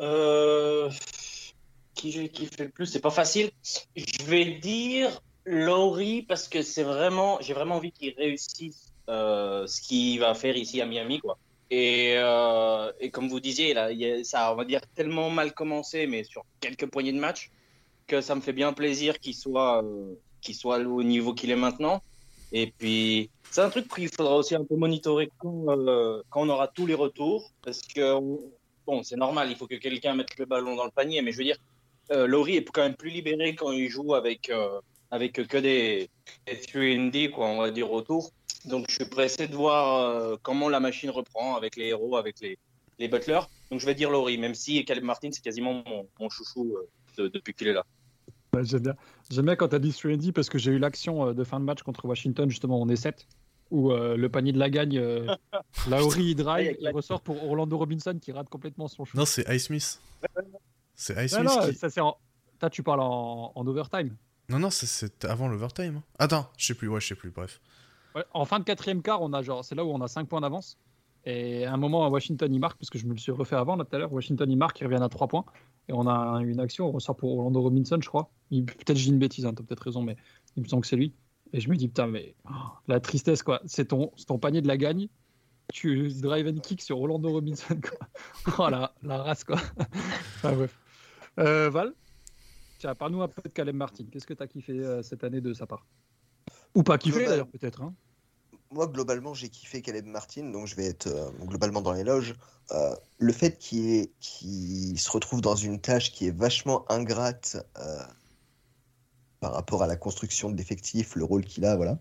Euh, qui j'ai kiffé le plus, c'est pas facile. Je vais dire Lowry parce que c'est vraiment, j'ai vraiment envie qu'il réussisse euh, ce qu'il va faire ici à Miami, quoi. Et, euh, et comme vous disiez, là, y a- ça, on va dire tellement mal commencé, mais sur quelques poignées de match, que ça me fait bien plaisir qu'il soit, euh, qu'il soit au niveau qu'il est maintenant. Et puis, c'est un truc qu'il faudra aussi un peu monitorer quand, euh, quand on aura tous les retours, parce que on- bon, c'est normal, il faut que quelqu'un mette le ballon dans le panier, mais je veux dire, Laurie est quand même plus libéré quand il joue avec, avec que des, des 3D, quoi, on va dire, autour. Donc, je suis pressé de voir euh, comment la machine reprend avec les héros, avec les, les butlers. Donc, je vais dire Laurie, même si Caleb Martin, c'est quasiment mon, mon chouchou euh, de- depuis qu'il est là. Ouais, J'aime bien. J'aime bien quand t'as dit 3D parce que j'ai eu l'action euh, de fin de match contre Washington, justement, on est 7, où euh, le panier de la gagne, euh, Laurie il drive, il ressort pour Orlando Robinson qui rate complètement son shoot. Non, c'est Ice Smith. C'est Ice Non, Smith non, qui. ça c'est en... Toi, tu parles en, en overtime. Non, non, c'est- c'est avant l'overtime. Attends, je sais plus, ouais, je sais plus, bref. Ouais, en fin de quatrième quart, on a genre, c'est là où on a 5 points d'avance. Et à un moment, à Washington, il marque, parce que je me le suis refait avant, là, tout à l'heure. Washington, il marque, il revient à 3 points. Et on a une action, on ressort pour Orlando Robinson, je crois. Peut-être j'ai une bêtise, hein, t'as peut-être raison, mais il me semble que c'est lui. Et je me dis, putain, mais oh, la tristesse, quoi. C'est ton, ton panier de la gagne. Tu drive and kick sur Orlando Robinson, quoi. Oh, la, la race, quoi. enfin, bref. Euh, Val, tiens, parle-nous un peu de Caleb Martin. Qu'est-ce que t'as kiffé euh, cette année de sa part? Ou pas kiffé, d'ailleurs, peut-être. Hein moi, globalement, j'ai kiffé Caleb Martin, donc je vais être euh, globalement dans les loges. Euh, le fait qu'il se retrouve dans une tâche qui est vachement ingrate euh, par rapport à la construction de l'effectif, le rôle qu'il a, voilà.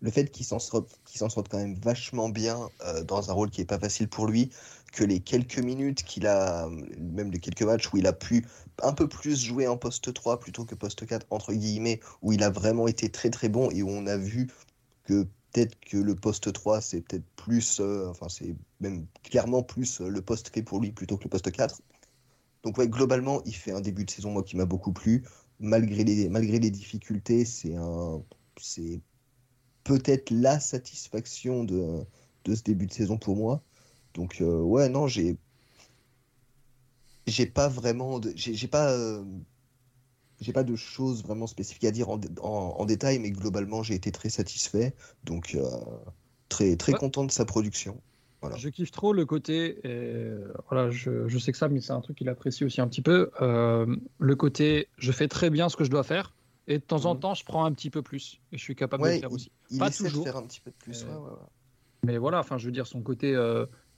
Le fait qu'il s'en sorte, sorte quand même vachement bien dans un rôle qui est pas facile pour lui, que les quelques minutes qu'il a, même les quelques matchs où il a pu un peu plus jouer en poste 3 plutôt que poste 4, entre guillemets, où il a vraiment été très très bon et où on a vu que peut-être que le poste 3, c'est peut-être plus, euh, enfin, c'est même clairement plus euh, le poste fait pour lui plutôt que le poste 4. Donc, ouais, globalement, il fait un début de saison, moi, qui m'a beaucoup plu. Malgré les, malgré les difficultés, c'est un, c'est peut-être la satisfaction de, de ce début de saison pour moi. Donc, euh, ouais, non, j'ai, j'ai pas vraiment, j'ai, j'ai pas, j'ai pas de choses vraiment spécifiques à dire en, en- en détail, mais globalement, j'ai été très satisfait. Donc, euh, très, très Ouais. content de sa production. Voilà. Je kiffe trop le côté, et voilà, je, je sais que ça, mais c'est un truc qu'il apprécie aussi un petit peu. euh, le côté, je fais très bien ce que je dois faire, et de temps en Mhm. temps, je prends un petit peu plus, et je suis capable de le faire aussi. Il Pas toujours. de faire un petit peu de plus. Euh, ouais. Mais voilà, enfin, je veux dire, son côté,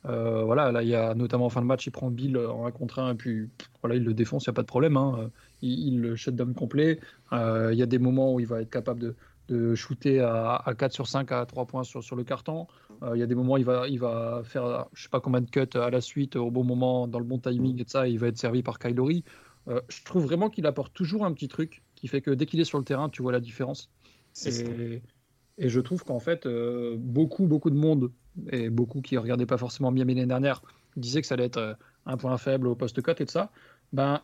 euh, voilà, là, il y a notamment en fin de match, il prend Bill en 1 contre 1, et puis voilà, il le défonce, il n'y a pas de problème. hein. Il, il le shutdown complet. Euh, Il y a des moments où il va être capable de, de shooter à, à 4 sur 5 à 3 points sur, sur le carton. Euh, il y a des moments où il va, il va faire, je sais pas combien de cuts à la suite, au bon moment, dans le bon timing et de ça, il va être servi par Kylori. Je trouve vraiment qu'il apporte toujours un petit truc qui fait que dès qu'il est sur le terrain, tu vois la différence. Et, et je trouve qu'en fait, beaucoup, beaucoup de monde, et beaucoup qui ne regardaient pas forcément Miami l'année dernière, disaient que ça allait être euh, un point faible au poste cut et de ça. Ben,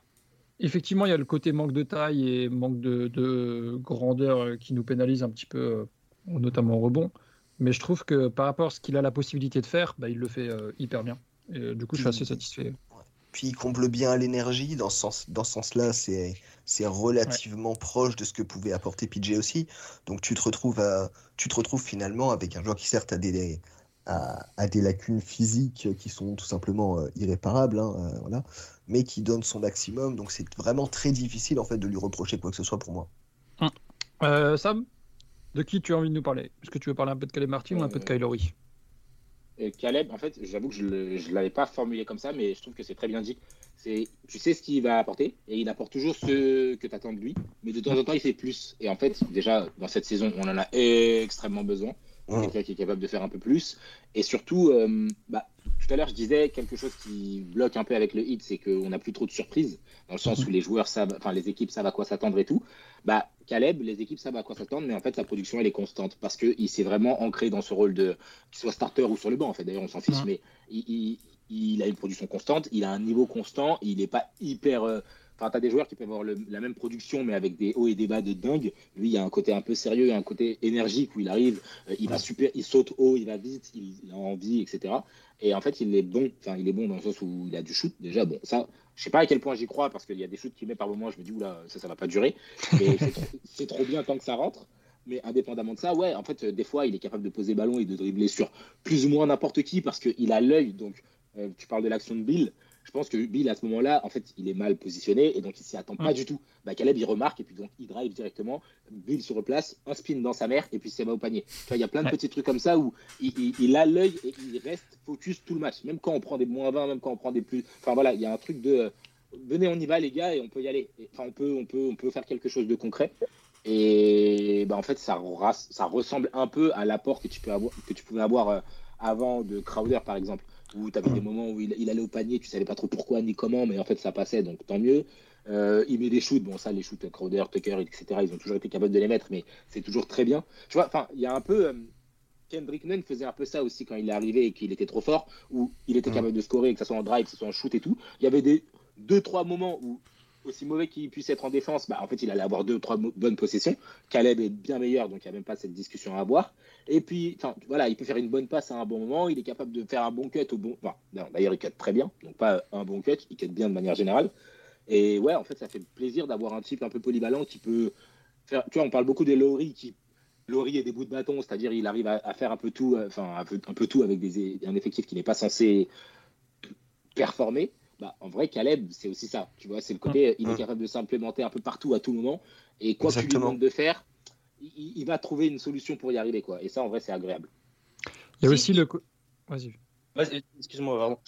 effectivement, il y a le côté manque de taille et manque de, de grandeur euh, qui nous pénalise un petit peu, euh, notamment au rebond. Mais je trouve que par rapport à ce qu'il a la possibilité de faire, ben, il le fait hyper bien. Et, du coup, je suis assez satisfait. Puis il comble bien l'énergie. Dans ce sens, dans ce sens-là, c'est c'est relativement proche de ce que pouvait apporter PJ aussi. Donc tu te retrouves à, tu te retrouves finalement avec un joueur qui certes a des a des lacunes physiques qui sont tout simplement euh, irréparables, hein, euh, voilà, mais qui donne son maximum. Donc c'est vraiment très difficile en fait de lui reprocher quoi que ce soit pour moi. Euh, Sam, de qui tu as envie de nous parler? Est-ce que tu veux parler un peu de Caleb Martin ou un peu de Kylori? Caleb, en fait, j'avoue que je ne l'avais pas formulé comme ça, mais je trouve que c'est très bien dit. C'est, tu sais ce qu'il va apporter, et il apporte toujours ce que tu attends de lui, mais de temps en temps, il fait plus. Et en fait, déjà, dans cette saison, on en a extrêmement besoin. Mm. Quelqu'un qui est capable de faire un peu plus. Et surtout, euh, bah, tout à l'heure, je disais quelque chose qui bloque un peu avec le hit, c'est qu'on n'a plus trop de surprises, dans le sens où les joueurs savent, enfin, les équipes savent à quoi s'attendre et tout. Bah, Caleb, les équipes savent à quoi s'attendre, mais en fait, sa production, elle est constante parce qu'il s'est vraiment ancré dans ce rôle de, qu'il soit starter ou sur le banc, en fait. D'ailleurs, on s'en fiche, mais il, il- il a une production constante, il a un niveau constant, il n'est pas hyper. euh, Enfin, tu as des joueurs qui peuvent avoir le- la même production, mais avec des hauts et des bas de dingue. Lui, il y a un côté un peu sérieux, il y a un côté énergique où il arrive, euh, il va super, il saute haut, il va vite, il, il a envie, etc. Et en fait, il est bon. Enfin, il est bon dans le sens où il a du shoot. Déjà, bon, ça, je sais pas à quel point j'y crois parce qu'il y a des shoots qu'il met par moment. Je me dis, oula, ça, ça va pas durer. Mais c'est trop, c'est trop bien tant que ça rentre. Mais indépendamment de ça, ouais, en fait, euh, des fois, il est capable de poser ballon et de dribbler sur plus ou moins n'importe qui parce qu'il a l'œil. Donc, euh, tu parles de l'action de Bill. Je pense que Bill, à ce moment-là, en fait, il est mal positionné et donc il s'y attend pas du tout. Bah, Caleb, il remarque et puis donc il drive directement. Bill se replace, un spin dans sa mère et puis c'est va au panier. Il y a plein de Ouais. petits trucs comme ça où il, il- il a l'œil et il reste focus tout le match. Même quand on prend des moins 20, même quand on prend des plus. Enfin voilà, il y a un truc de. euh, Venez, on y va, les gars, et on peut y aller. Enfin, on peut, on peut, on peut faire quelque chose de concret. Et bah, en fait, ça, ressemble un peu à l'apport que tu peux avoir, que tu pouvais avoir euh, avant de Crowder, par exemple, où tu avais des moments où il, il allait au panier, tu savais pas trop pourquoi ni comment, mais en fait, ça passait, donc tant mieux. Euh, il met des shoots, bon, ça, les shoots Crowder, Tucker, etc., ils ont toujours été capables de les mettre, mais c'est toujours très bien. Tu vois, enfin, il y a un peu. euh, Kendrick Nunn faisait un peu ça aussi quand il est arrivé et qu'il était trop fort, où il était Mm. capable de scorer, que ce soit en drive, que ce soit en shoot et tout. Il y avait des deux, trois moments où, aussi mauvais qu'il puisse être en défense, bah, en fait, il allait avoir deux, trois bonnes possessions. Caleb est bien meilleur, donc il n'y a même pas cette discussion à avoir. Et puis, voilà, il peut faire une bonne passe à un bon moment, il est capable de faire un bon cut au bon. Enfin, d'ailleurs, il cut très bien, donc pas un bon cut, il cut bien de manière générale. Et ouais, en fait, ça fait plaisir d'avoir un type un peu polyvalent qui peut faire. Tu vois, on parle beaucoup des Laurie qui. Laurie est des bouts de bâton, c'est-à-dire il arrive à, faire un peu tout, euh, enfin un peu tout avec des, un effectif qui n'est pas censé performer. Bah, en vrai, Caleb, c'est aussi ça. Tu vois, c'est le côté, il est capable de s'implémenter un peu partout à tout moment. Et quoi que tu lui demandes de faire, il, il va trouver une solution pour y arriver. Quoi. Et ça, en vrai, c'est agréable. Il y a Si- aussi le. Vas-y. Vas-y, Excuse-moi, vraiment.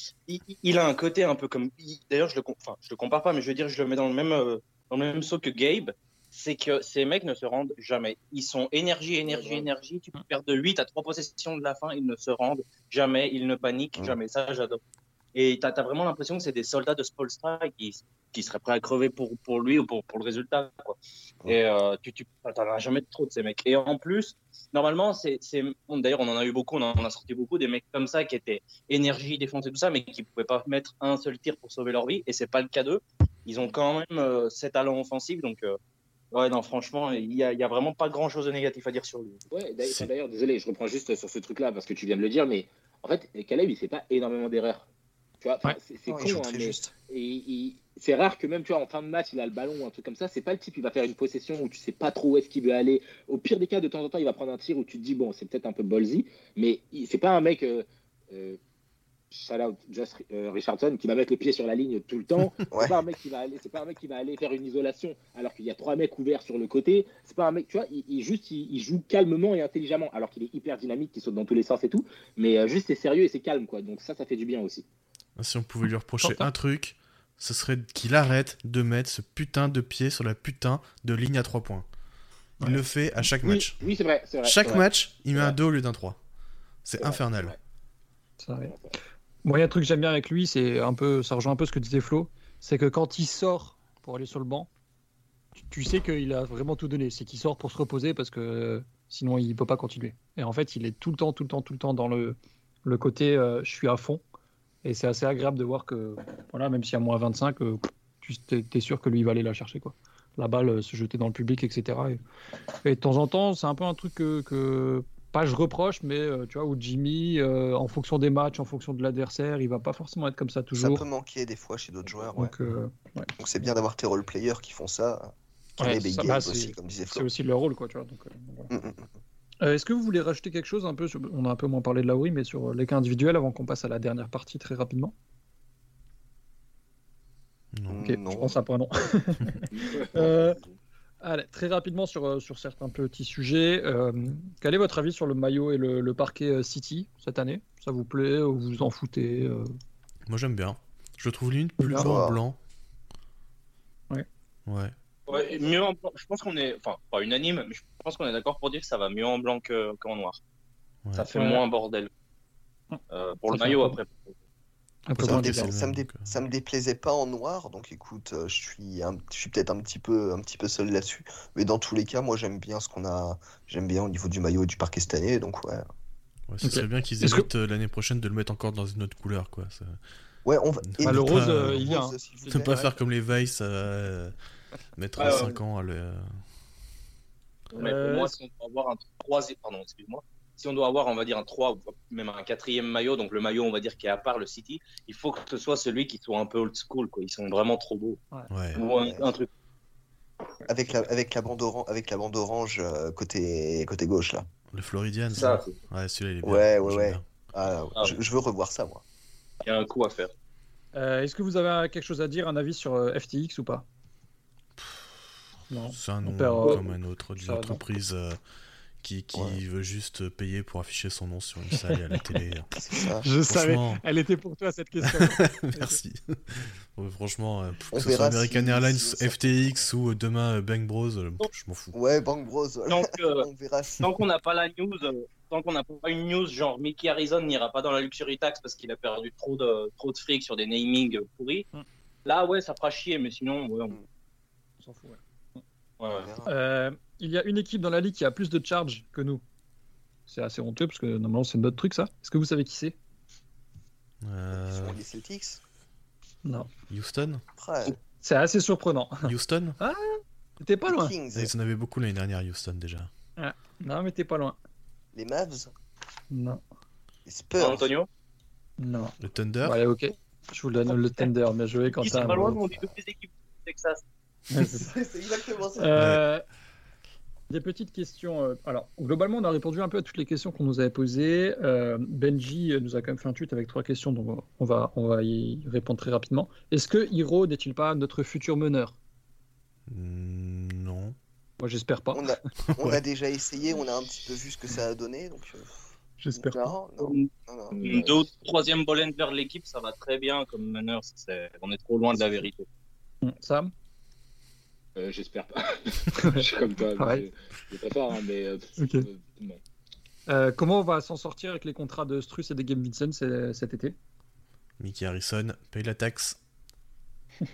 Il, a un côté un peu comme. il- D'ailleurs, je le, enfin, je le compare pas, mais je veux dire, je le mets dans le même, euh, dans le même saut que Gabe. C'est que ces mecs ne se rendent jamais. Ils sont énergie, énergie, énergie. Tu peux perdre de 8 à 3 possessions de la fin. Ils ne se rendent jamais. Ils ne paniquent jamais. Ça, j'adore. Et tu as, vraiment l'impression que c'est des soldats de Spolstra qui, qui seraient prêts à crever pour, pour lui ou pour, pour le résultat. Quoi. Et euh, tu t'en as jamais trop de ces mecs. Et en plus, normalement, c'est. c'est- bon, D'ailleurs, on en a eu beaucoup, on en a sorti beaucoup, des mecs comme ça qui étaient énergie, défense et tout ça, mais qui pouvaient pas mettre un seul tir pour sauver leur vie. Et c'est pas le cas d'eux. Ils ont quand même euh, ces talents offensifs. Donc, euh, ouais, non, franchement, il y a, vraiment pas grand chose de négatif à dire sur lui. Ouais, d'ailleurs, désolé, je reprends juste sur ce truc-là parce que tu viens de le dire, mais en fait, Caleb, il fait pas énormément d'erreurs. Tu vois, enfin, Ouais. c'est con, hein, très mais juste. et il- c'est rare que même tu vois en fin de match il a le ballon ou un truc comme ça. C'est pas le type il va faire une possession où tu sais pas trop où est-ce qu'il veut aller. Au pire des cas de temps en temps il va prendre un tir où tu te dis bon c'est peut-être un peu ballsy mais il- c'est pas un mec euh, euh, shout out Josh euh, Richardson qui va mettre le pied sur la ligne tout le temps. Ouais. c'est pas un mec qui va aller c'est pas un mec qui va aller faire une isolation alors qu'il y a trois mecs ouverts sur le côté. C'est pas un mec tu vois il, il juste il, il joue calmement et intelligemment alors qu'il est hyper dynamique qui saute dans tous les sens et tout. Mais euh, juste c'est sérieux et c'est calme quoi. Donc ça ça fait du bien aussi Si on pouvait lui reprocher un truc, ce serait qu'il arrête de mettre ce putain de pied sur la putain de ligne à 3 points. Il Ouais. le fait à chaque match. oui c'est vrai Chaque vrai. match, il met un 2 au lieu d'un 3. C'est infernal. vrai. Moi, il y a un truc que j'aime bien avec lui, c'est un peu, ça rejoint un peu ce que disait Flo, c'est que quand il sort pour aller sur le banc, tu, tu sais qu'il a vraiment tout donné. C'est qu'il sort pour se reposer parce que euh, sinon il peut pas continuer. Et en fait, il est tout le temps, tout le temps, tout le temps dans le, le côté euh, je suis à fond. Et c'est assez agréable de voir que, voilà, même s'il y a moins 25, euh, tu es, sûr que lui il va aller la chercher. Quoi. La balle euh, se jeter dans le public, etc. Et, et de temps en temps, c'est un peu un truc que, que pas je reproche, mais euh, tu vois, où Jimmy, euh, en fonction des matchs, en fonction de l'adversaire, il va pas forcément être comme ça Ça toujours. peut manquer des fois chez d'autres joueurs. ouais. Donc, euh, Donc c'est bien d'avoir tes role-players qui font ça. Ouais, ça, bah, aussi, c'est- Flo. aussi leur rôle, quoi, tu vois. Donc, euh, voilà. Mm, mm, mm. Euh, Est-ce que vous voulez rajouter quelque chose un peu sur- On a un peu moins parlé de Lauri, mais sur euh, les cas individuels avant qu'on passe à la dernière partie très rapidement? Non. Ok, Non. je pense un point non. Euh, Allez, très rapidement sur, sur certains petits sujets. euh, quel est votre avis sur le maillot et le, le parquet City cette année? Ça vous plaît ou vous vous en foutez euh? Moi j'aime bien. Je le trouve limite plus blanc. Ouais. Ouais. Ouais, mieux en blanc. Je pense qu'on est, enfin, pas unanime, mais je pense qu'on est d'accord pour dire que ça va mieux en blanc que- qu'en noir. Ouais. Ça fait Ouais. moins bordel. Euh, pour Ça le maillot, après. Ça me Ça, me d'écart. déplaît. dé- ça me dé- donc, euh. ça me déplaisait pas en noir, donc écoute, euh, je suis, un- je suis peut-être un petit peu, un petit peu seul là-dessus, mais dans tous les cas, moi j'aime bien ce qu'on a, j'aime bien au niveau du maillot et du parquet cette année, donc ouais, Ouais, ce serait bien qu'ils que- évitent l'année prochaine de le mettre encore dans une autre couleur, quoi. Ça- ouais, on va. Bah, le rose, euh, il vient, hein. vous Ne pas faire comme les Vice, euh, mettre Ouais, ouais. 5 ans à le. Mais Euh, pour moi, si on doit avoir un troisième, pardon, excuse-moi. Si on doit avoir, on va dire, un 3 ou même un quatrième maillot, donc le maillot, on va dire, qui est à part le City, il faut que ce soit celui qui soit un peu old school, quoi. Ils sont vraiment trop beaux. Ouais. Ou un, un truc. Avec la, avec la bande orange, avec la bande orange euh, côté, côté gauche là. Le Floridian, Ça, ça. Ouais, celui-là il est bien. Ouais, ouais. Ah, Ah, je, je veux revoir ça moi. il y a un coup à faire. Euh, Est-ce que vous avez quelque chose à dire, un avis sur euh, FTX ou pas? C'est un nom perd, euh, comme un autre d'une entreprise euh, qui, qui Ouais. veut juste payer pour afficher son nom sur une salle et à la télé. Je savais. Franchement, Elle était pour toi cette question. merci. Ouais, franchement, euh, que ce soit American si- Airlines, si ça- FTX ou demain euh, Bang Bros, euh, je m'en fous. Ouais, Bang Bros. voilà. Donc, euh, On verra si. tant qu'on n'a pas la news, euh, tant qu'on n'a pas une news genre Mickey Harrison n'ira pas dans la luxury tax parce qu'il a perdu trop de trop de fric sur des namings pourris. Mm. Là, ouais, ça fera chier, mais sinon, ouais, on- On s'en fout. ouais. ouais, ouais. On verra. Euh, il y a une équipe dans la ligue qui a plus de charge que nous. C'est assez honteux parce que normalement c'est notre truc ça. Est-ce que vous savez qui c'est? Euh, les Celtics? Non. Houston? C'est assez surprenant. Houston? T'es pas loin. Ils en avaient beaucoup l'année dernière, Houston déjà. Non mais t'es pas loin. les Mavs, Non. les Spurs? Antonio? Non. Le Thunder? Ouais, ok. Je vous donne le tender, mais joué quand Ils ça. sont pas loin, mais on dit toutes les équipes du Texas. C'est exactement ça. Euh, Des petites questions. euh, Alors, globalement, on a répondu un peu à toutes les questions qu'on nous avait posées. Euh, Benji nous a quand même fait un tweet avec trois questions, donc on va, on va y répondre très rapidement. Est-ce que Hiro n'est-il pas notre futur meneur? Mm, Non. Moi, j'espère pas. On a, on Ouais. a déjà essayé, on a un petit peu vu ce que ça a donné, donc. euh, J'espère pas. non, non, Une non, non. une deux ou troisième ball handler de l'équipe, ça va très bien comme meneur. On est trop loin de la vérité. Hum, Sam? Euh, J'espère pas. je suis comme toi. Je très fort, hein, mais. euh, euh, non. Euh, Comment on va s'en sortir avec les contrats de Struss et de Game Vincent c'est- cet été? Mickey Harrison paye la taxe.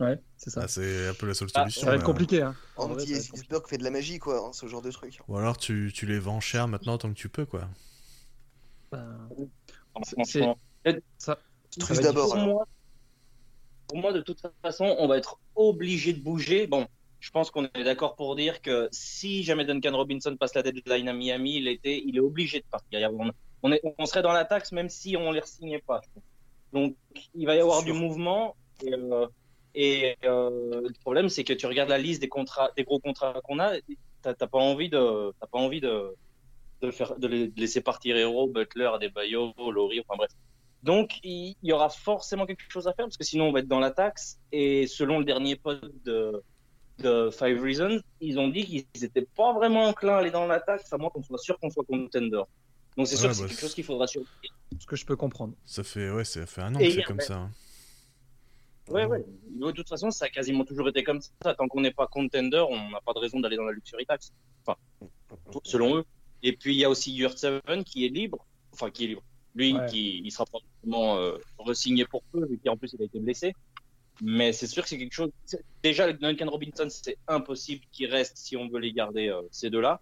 Ouais, c'est ça. Ah, c'est un peu la seule Ah, solution. ça va être compliqué. Hein. Andy compliqué. Hesburg fait de la magie, quoi, hein, ce genre de truc. Ou alors tu, tu les vends cher maintenant tant que tu peux, quoi. Ben, Franchement. ça, d'abord. Pour moi, de toute façon, on va être obligé de bouger. Bon, je pense qu'on est d'accord pour dire que si jamais Duncan Robinson passe la deadline à Miami l'été, il est obligé de partir. On, on, est, on serait dans la taxe même si on ne les signait pas. Donc, il va y avoir du mouvement. Et, euh, et, euh, le problème, c'est que tu regardes la liste des contrats, des gros contrats qu'on a, t'as pas envie de, t'as pas envie de, de faire, de les- de laisser partir Hero, Butler, Adebayo, Laurie, enfin bref. Donc, il y aura forcément quelque chose à faire parce que sinon, on va être dans la taxe. Et selon le dernier post de, de Five Reasons, ils ont dit qu'ils n'étaient pas vraiment enclins à aller dans la taxe, à moins qu'on soit sûr qu'on soit contender. Donc, c'est sûr Ouais, que c'est bah, quelque chose qu'il faudra surveiller. Ce que je peux comprendre. Ça fait, ouais, ça fait un an Et que c'est comme ça. hein. Ouais, ouais. De toute façon, ça a quasiment toujours été comme ça. Tant qu'on n'est pas contender, on n'a pas de raison d'aller dans la luxury tax. Enfin, selon eux. Et puis, il y a aussi Yurt Seven qui est libre. Enfin, qui est libre. Lui, Ouais. qui, il sera probablement euh, re-signé pour peu, vu qu'en plus, il a été blessé. Mais c'est sûr que c'est quelque chose. Déjà, avec Duncan Robinson, c'est impossible qu'il reste si on veut les garder, euh, ces deux-là.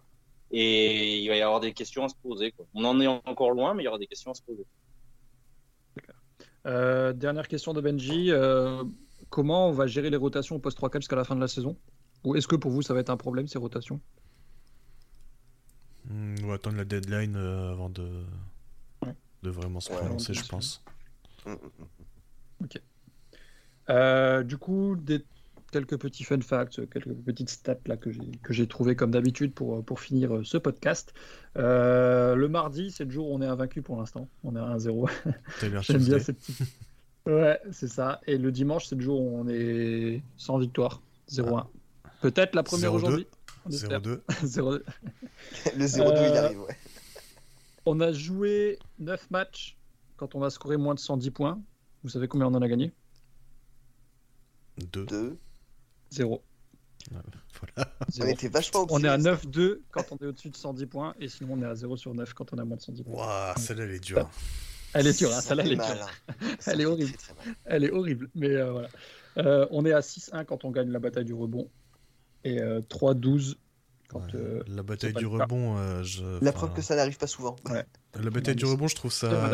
Et il va y avoir des questions à se poser. Quoi. On en est encore loin, mais il y aura des questions à se poser. Euh, dernière question de Benji. euh, comment on va gérer les rotations au post 3 4 jusqu'à la fin de la saison? Ou est-ce que pour vous ça va être un problème ces rotations? Hmm, on va attendre la deadline euh, avant de... De vraiment se prononcer, je pense. Mm, mm, mm. Euh, Du coup, des... quelques petits fun facts, quelques petites stats là que j'ai que j'ai trouvé comme d'habitude pour pour finir euh, ce podcast. Euh, le mardi, c'est le jour où on est invaincu pour l'instant. On est à 1-0. Taylor J'aime bien cette petite. Ouais, c'est ça. Et le dimanche, c'est le jour où on est sans victoire. 0-1. Peut-être la première 0-2. aujourd'hui. On espère. 0-2. 0-2. Le 0-2, il arrive, ouais. On a joué 9 matchs quand on a scoré moins de 110 points. Vous savez combien on en a gagné? 2. 2. 0. Voilà. On était vachement On est à optimistes. 9-2 quand on est au-dessus de 110 points et sinon on est à 0 sur 9 quand on a moins de 110 points. Waouh, celle-là, elle est dure. Elle est dure, hein, Ça celle-là elle est mal, dure. hein. Elle est horrible. très, très. Elle est horrible, mais euh, voilà. Euh, on est à 6-1 quand on gagne la bataille du rebond et euh, 3-12 quand. Ouais. euh, La bataille du le rebond, euh, je... La enfin, preuve que ça n'arrive pas souvent. Ouais. La bataille du rebond, je trouve ça.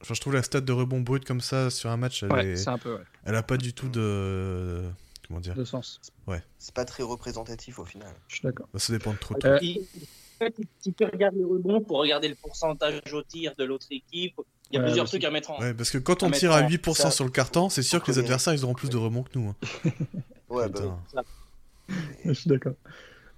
Enfin, je trouve la stat de rebond brut comme ça sur un match, elle, Ouais, est- c'est un peu ouais, elle a pas du tout de. Comment dire? De sens. C'est pas très représentatif au final. Je suis d'accord. Bah, Ça dépend de trop Euh, Si, si tu regardes les rebonds, pour regarder le pourcentage au tir de l'autre équipe, il y a Ouais, plusieurs aussi. trucs à mettre en. Ouais, parce que quand on À tire à mettre en- 8% ça- sur le carton, c'est sûr que les adversaires ils auront plus de rebonds que nous. hein. Ouais, bah. Je suis d'accord.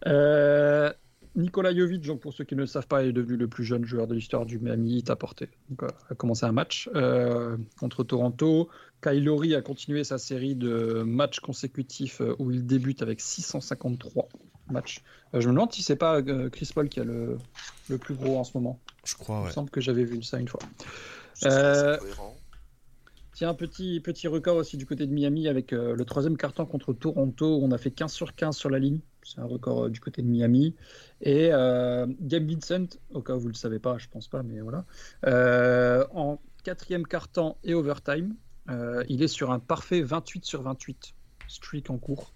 Euh, Nikola Jovic, donc pour ceux qui ne le savent pas, est devenu le plus jeune joueur de l'histoire du Miami Heat à porter. Donc, euh, a commencé un match euh, contre Toronto. Kyle Lowry a continué sa série de matchs consécutifs euh, où il débute avec 653 matchs. Euh, je me demande si c'est pas euh, Chris Paul qui a le, le plus gros en ce moment. Je crois, Il me ouais. semble que j'avais vu ça une fois. c'est Euh, assez cohérent. Tiens, petit, petit record aussi du côté de Miami avec euh, le troisième carton contre Toronto. On a fait 15 sur 15 sur la ligne. C'est un record euh, du côté de Miami. Et euh, Gabe Vincent, au cas où vous ne le savez pas, je pense pas, mais voilà. Euh, en quatrième carton et overtime, euh, il est sur un parfait 28 sur 28 streak en cours.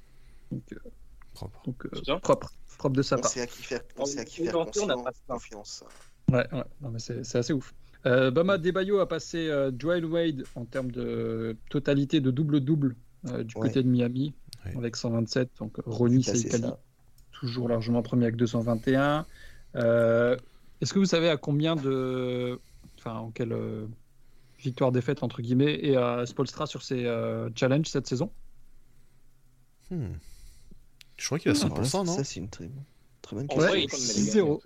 Donc, euh, Propre. donc, euh, propre, propre de sa On part. sait à qui faire, on On- sait à qui on- faire on a confiance. pas confiance. Ouais, ouais. Non, mais c'est c'est assez ouf. Euh, Bama Debayo a passé euh, Joel Wade en termes de totalité de double-double euh, du côté de Miami avec 127. Donc Ronnie Seikali, toujours largement premier avec 221. Euh, est-ce que vous savez à combien de. Enfin, en quelle euh, victoire-défaite, entre guillemets, et à Spolstra sur ses challenges cette saison? Hmm. Je crois qu'il a ah, 100%, non? Ça, c'est une très, très bonne question. Ouais, 6-0.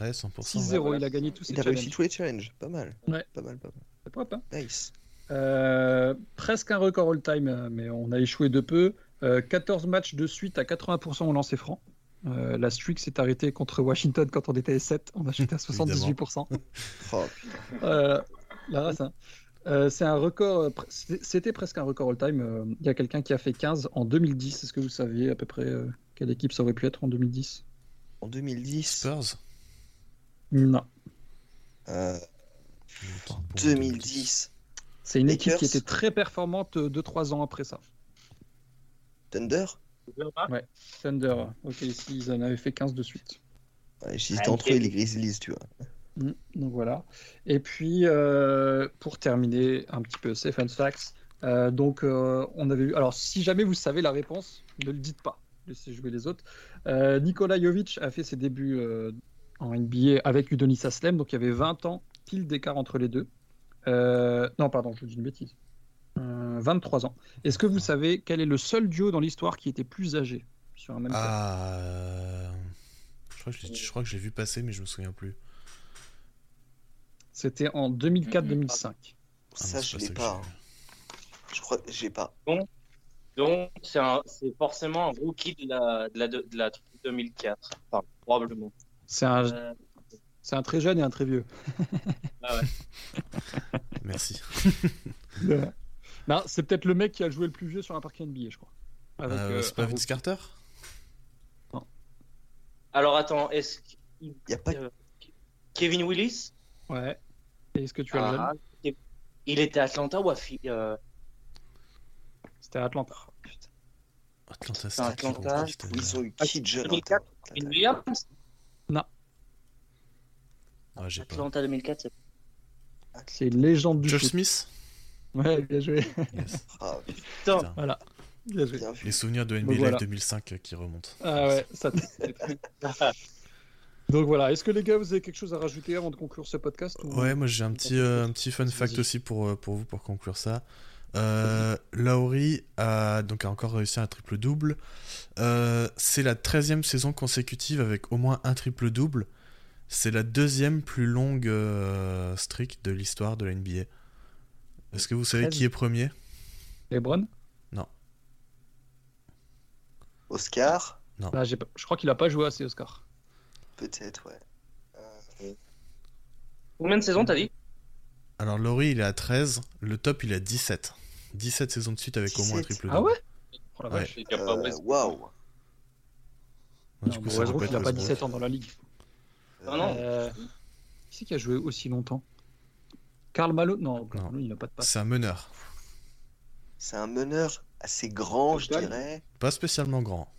Ouais, 100%. 6-0, voilà. il a gagné tous ses Il a réussi tous les challenges. Pas mal. Ouais. Pas mal, pas C'est propre, hein mal. Nice. Euh, presque un record all-time, euh, mais on a échoué de peu. Euh, 14 matchs de suite à 80% au lancer franc. Euh, la streak s'est arrêtée contre Washington quand on était à 7. On a chuté à 78%. Oh, putain. Euh, la race, hein. Euh, c'est un record. euh, c'était- presque un record all-time. Euh, Il y a quelqu'un qui a fait 15 en 2010. Est-ce que vous saviez à peu près euh, quelle équipe ça aurait pu être en 2010 En 2010, Spurs Non. euh, Bon, 2010, C'est une équipe qui était très performante 2-3 ans après ça. Thunder? Thunder. Ok, ici, ils en avaient fait 15 de suite. Ouais, J'hésitais Ah, entre eux et les Grizzlies, tu vois. Mm, Donc voilà. Et puis, euh, pour terminer un petit peu ces fun facts, euh, donc euh, on avait vu. Alors, si jamais vous savez la réponse, ne le dites pas. Laissez jouer les autres. Euh, Nikola Jovic a fait ses débuts euh, en NBA avec Udonis Aslem, donc il y avait 20 ans, pile d'écart entre les deux. Euh, non, pardon, je dis une bêtise. Euh, 23 ans. Est-ce que vous savez quel est le seul duo dans l'histoire qui était plus âgé sur un même terrain Ah. euh, Je crois que je l'ai- je crois que j'ai vu passer, mais je me souviens plus. C'était en 2004-2005. Ah Ça, je l'ai pas. Je crois que j'ai pas. Donc, c'est un- c'est forcément un rookie de la, de la, de la 2004. Enfin, probablement. C'est un, Euh, c'est un très jeune et un très vieux. ah ouais. Merci. non, c'est peut-être le mec qui a joué le plus vieux sur un parquet NBA, je crois. Avec, Euh, euh, c'est pas Vince. Carter? Alors, attends, est-ce qu'il- Y a pas. Kevin Willis? Ouais. Et est-ce que tu as le Ah, jeune? Il était à Atlanta ou à euh, C'était à Atlanta. Atlanta, c'était Atlanta. c'était Ils ont eu qui de jeune 2004, encore Kevin Williams? Ah, j'ai pas. Atlanta 2004, c'est légende du Josh foot. Smith Ouais, bien joué. Yes. Ah, Putain. Putain. voilà. Bien joué. Les souvenirs de NBA Donc Live voilà. 2005 qui remontent. Ah ouais, ça. Donc voilà, est-ce que les gars, vous avez quelque chose à rajouter avant de conclure ce podcast ou- Ouais, moi j'ai un petit, euh, un petit fun fact Vas-y. aussi pour, euh, pour vous pour conclure ça. Euh, Lauri a donc a encore réussi un triple double. c'est la 13e saison consécutive avec au moins un triple double. C'est la deuxième plus longue euh, streak de l'histoire de la NBA. Est-ce que vous savez 13? qui est premier? LeBron? Oscar, Ah, j'ai pas- Je crois qu'il a pas joué assez, Oscar. peut-être, ouais. Euh, Combien de saisons t'as dit? Alors Laurie il est à 13, le top il est à 17. 17 saisons de suite avec au moins un 17. triple Ah double. ouais? Oh la Ouais. vache. Il y a pas euh, West- Waouh. Du Non, coup, bon, ça Westbrook, répète il a pas Westbrook. 17 ans dans la ligue. Non, non. Euh, Qui c'est qui a joué aussi longtemps? Karl Malo Non, Karl Non. Malone, il n'a pas de passe. C'est un meneur. C'est un meneur assez grand, je dirais. Pas spécialement grand.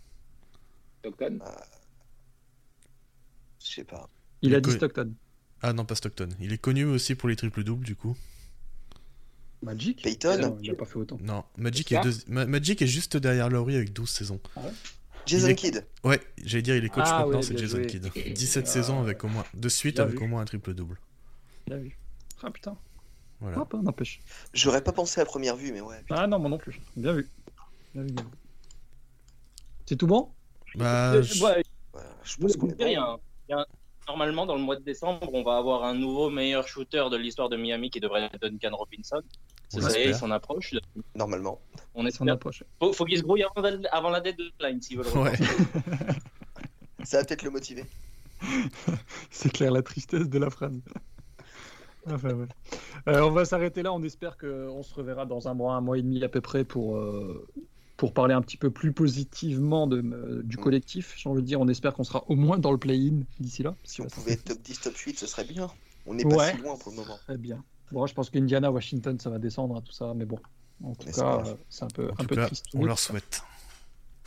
Stockton Je sais pas. Il a dit Stockton. Ah non, pas Stockton. Il est connu aussi pour les triples doubles du coup. Magic? Peyton? Non, Il a pas fait autant. Non, Magic est, Oscar deux- Ma- Magic est juste derrière Laurie avec 12 saisons. Il est- Kidd. Ouais, j'allais dire, il est coach Ah maintenant, ouais, c'est Jason joué. Kidd. 17 Ah, saisons avec au moins, de suite bien avec vu. au moins un triple double. Bien vu. Ah putain. Voilà. Hop, n'empêche. J'aurais pas pensé à première vue, mais ouais. Ah non, moi non plus. Bien vu. Bien vu, bien vu. C'est tout bon? Bah, Euh, je- ouais, Voilà, je pense qu'on est bon. un- il y a un- Normalement, dans le mois de décembre, on va avoir un nouveau meilleur shooter de l'histoire de Miami qui devrait être Duncan Robinson. On Ça y est, il s'en approche. Normalement. On On espère. approche. Faut, faut qu'il se grouille avant, la- avant la deadline s'ils veulent. ouais. Ça va peut-être le motiver. C'est clair, la tristesse de la phrase. Enfin, ouais. Euh, on va s'arrêter là. On espère qu'on se reverra dans un mois, un mois et demi à peu près pour, euh, pour parler un petit peu plus positivement de, euh, du collectif. J'ai envie de dire, on espère qu'on sera au moins dans le play-in d'ici là. Si on pouvait être top 10, top 8, ce serait bien. On n'est pas Ouais. si loin pour le moment. Très bien. Bon, je pense qu'Indiana, Washington, ça va descendre, hein, tout ça. Mais bon, en tout espère. cas, euh, c'est un peu, un tout peu cas, triste. on leur souhaite.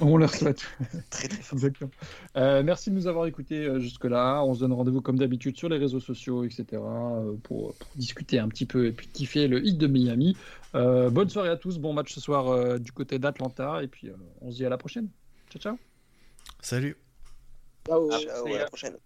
On leur souhaite. Très très fort. Exactement. Euh, merci de nous avoir écoutés euh, jusque-là. On se donne rendez-vous comme d'habitude sur les réseaux sociaux, etc. euh, pour, pour discuter un petit peu et puis kiffer le hit de Miami. Euh, bonne soirée à tous. Bon match ce soir euh, du côté d'Atlanta. Et puis euh, on se dit à la prochaine. Ciao, ciao. Salut. Ciao. Ciao, à la prochaine.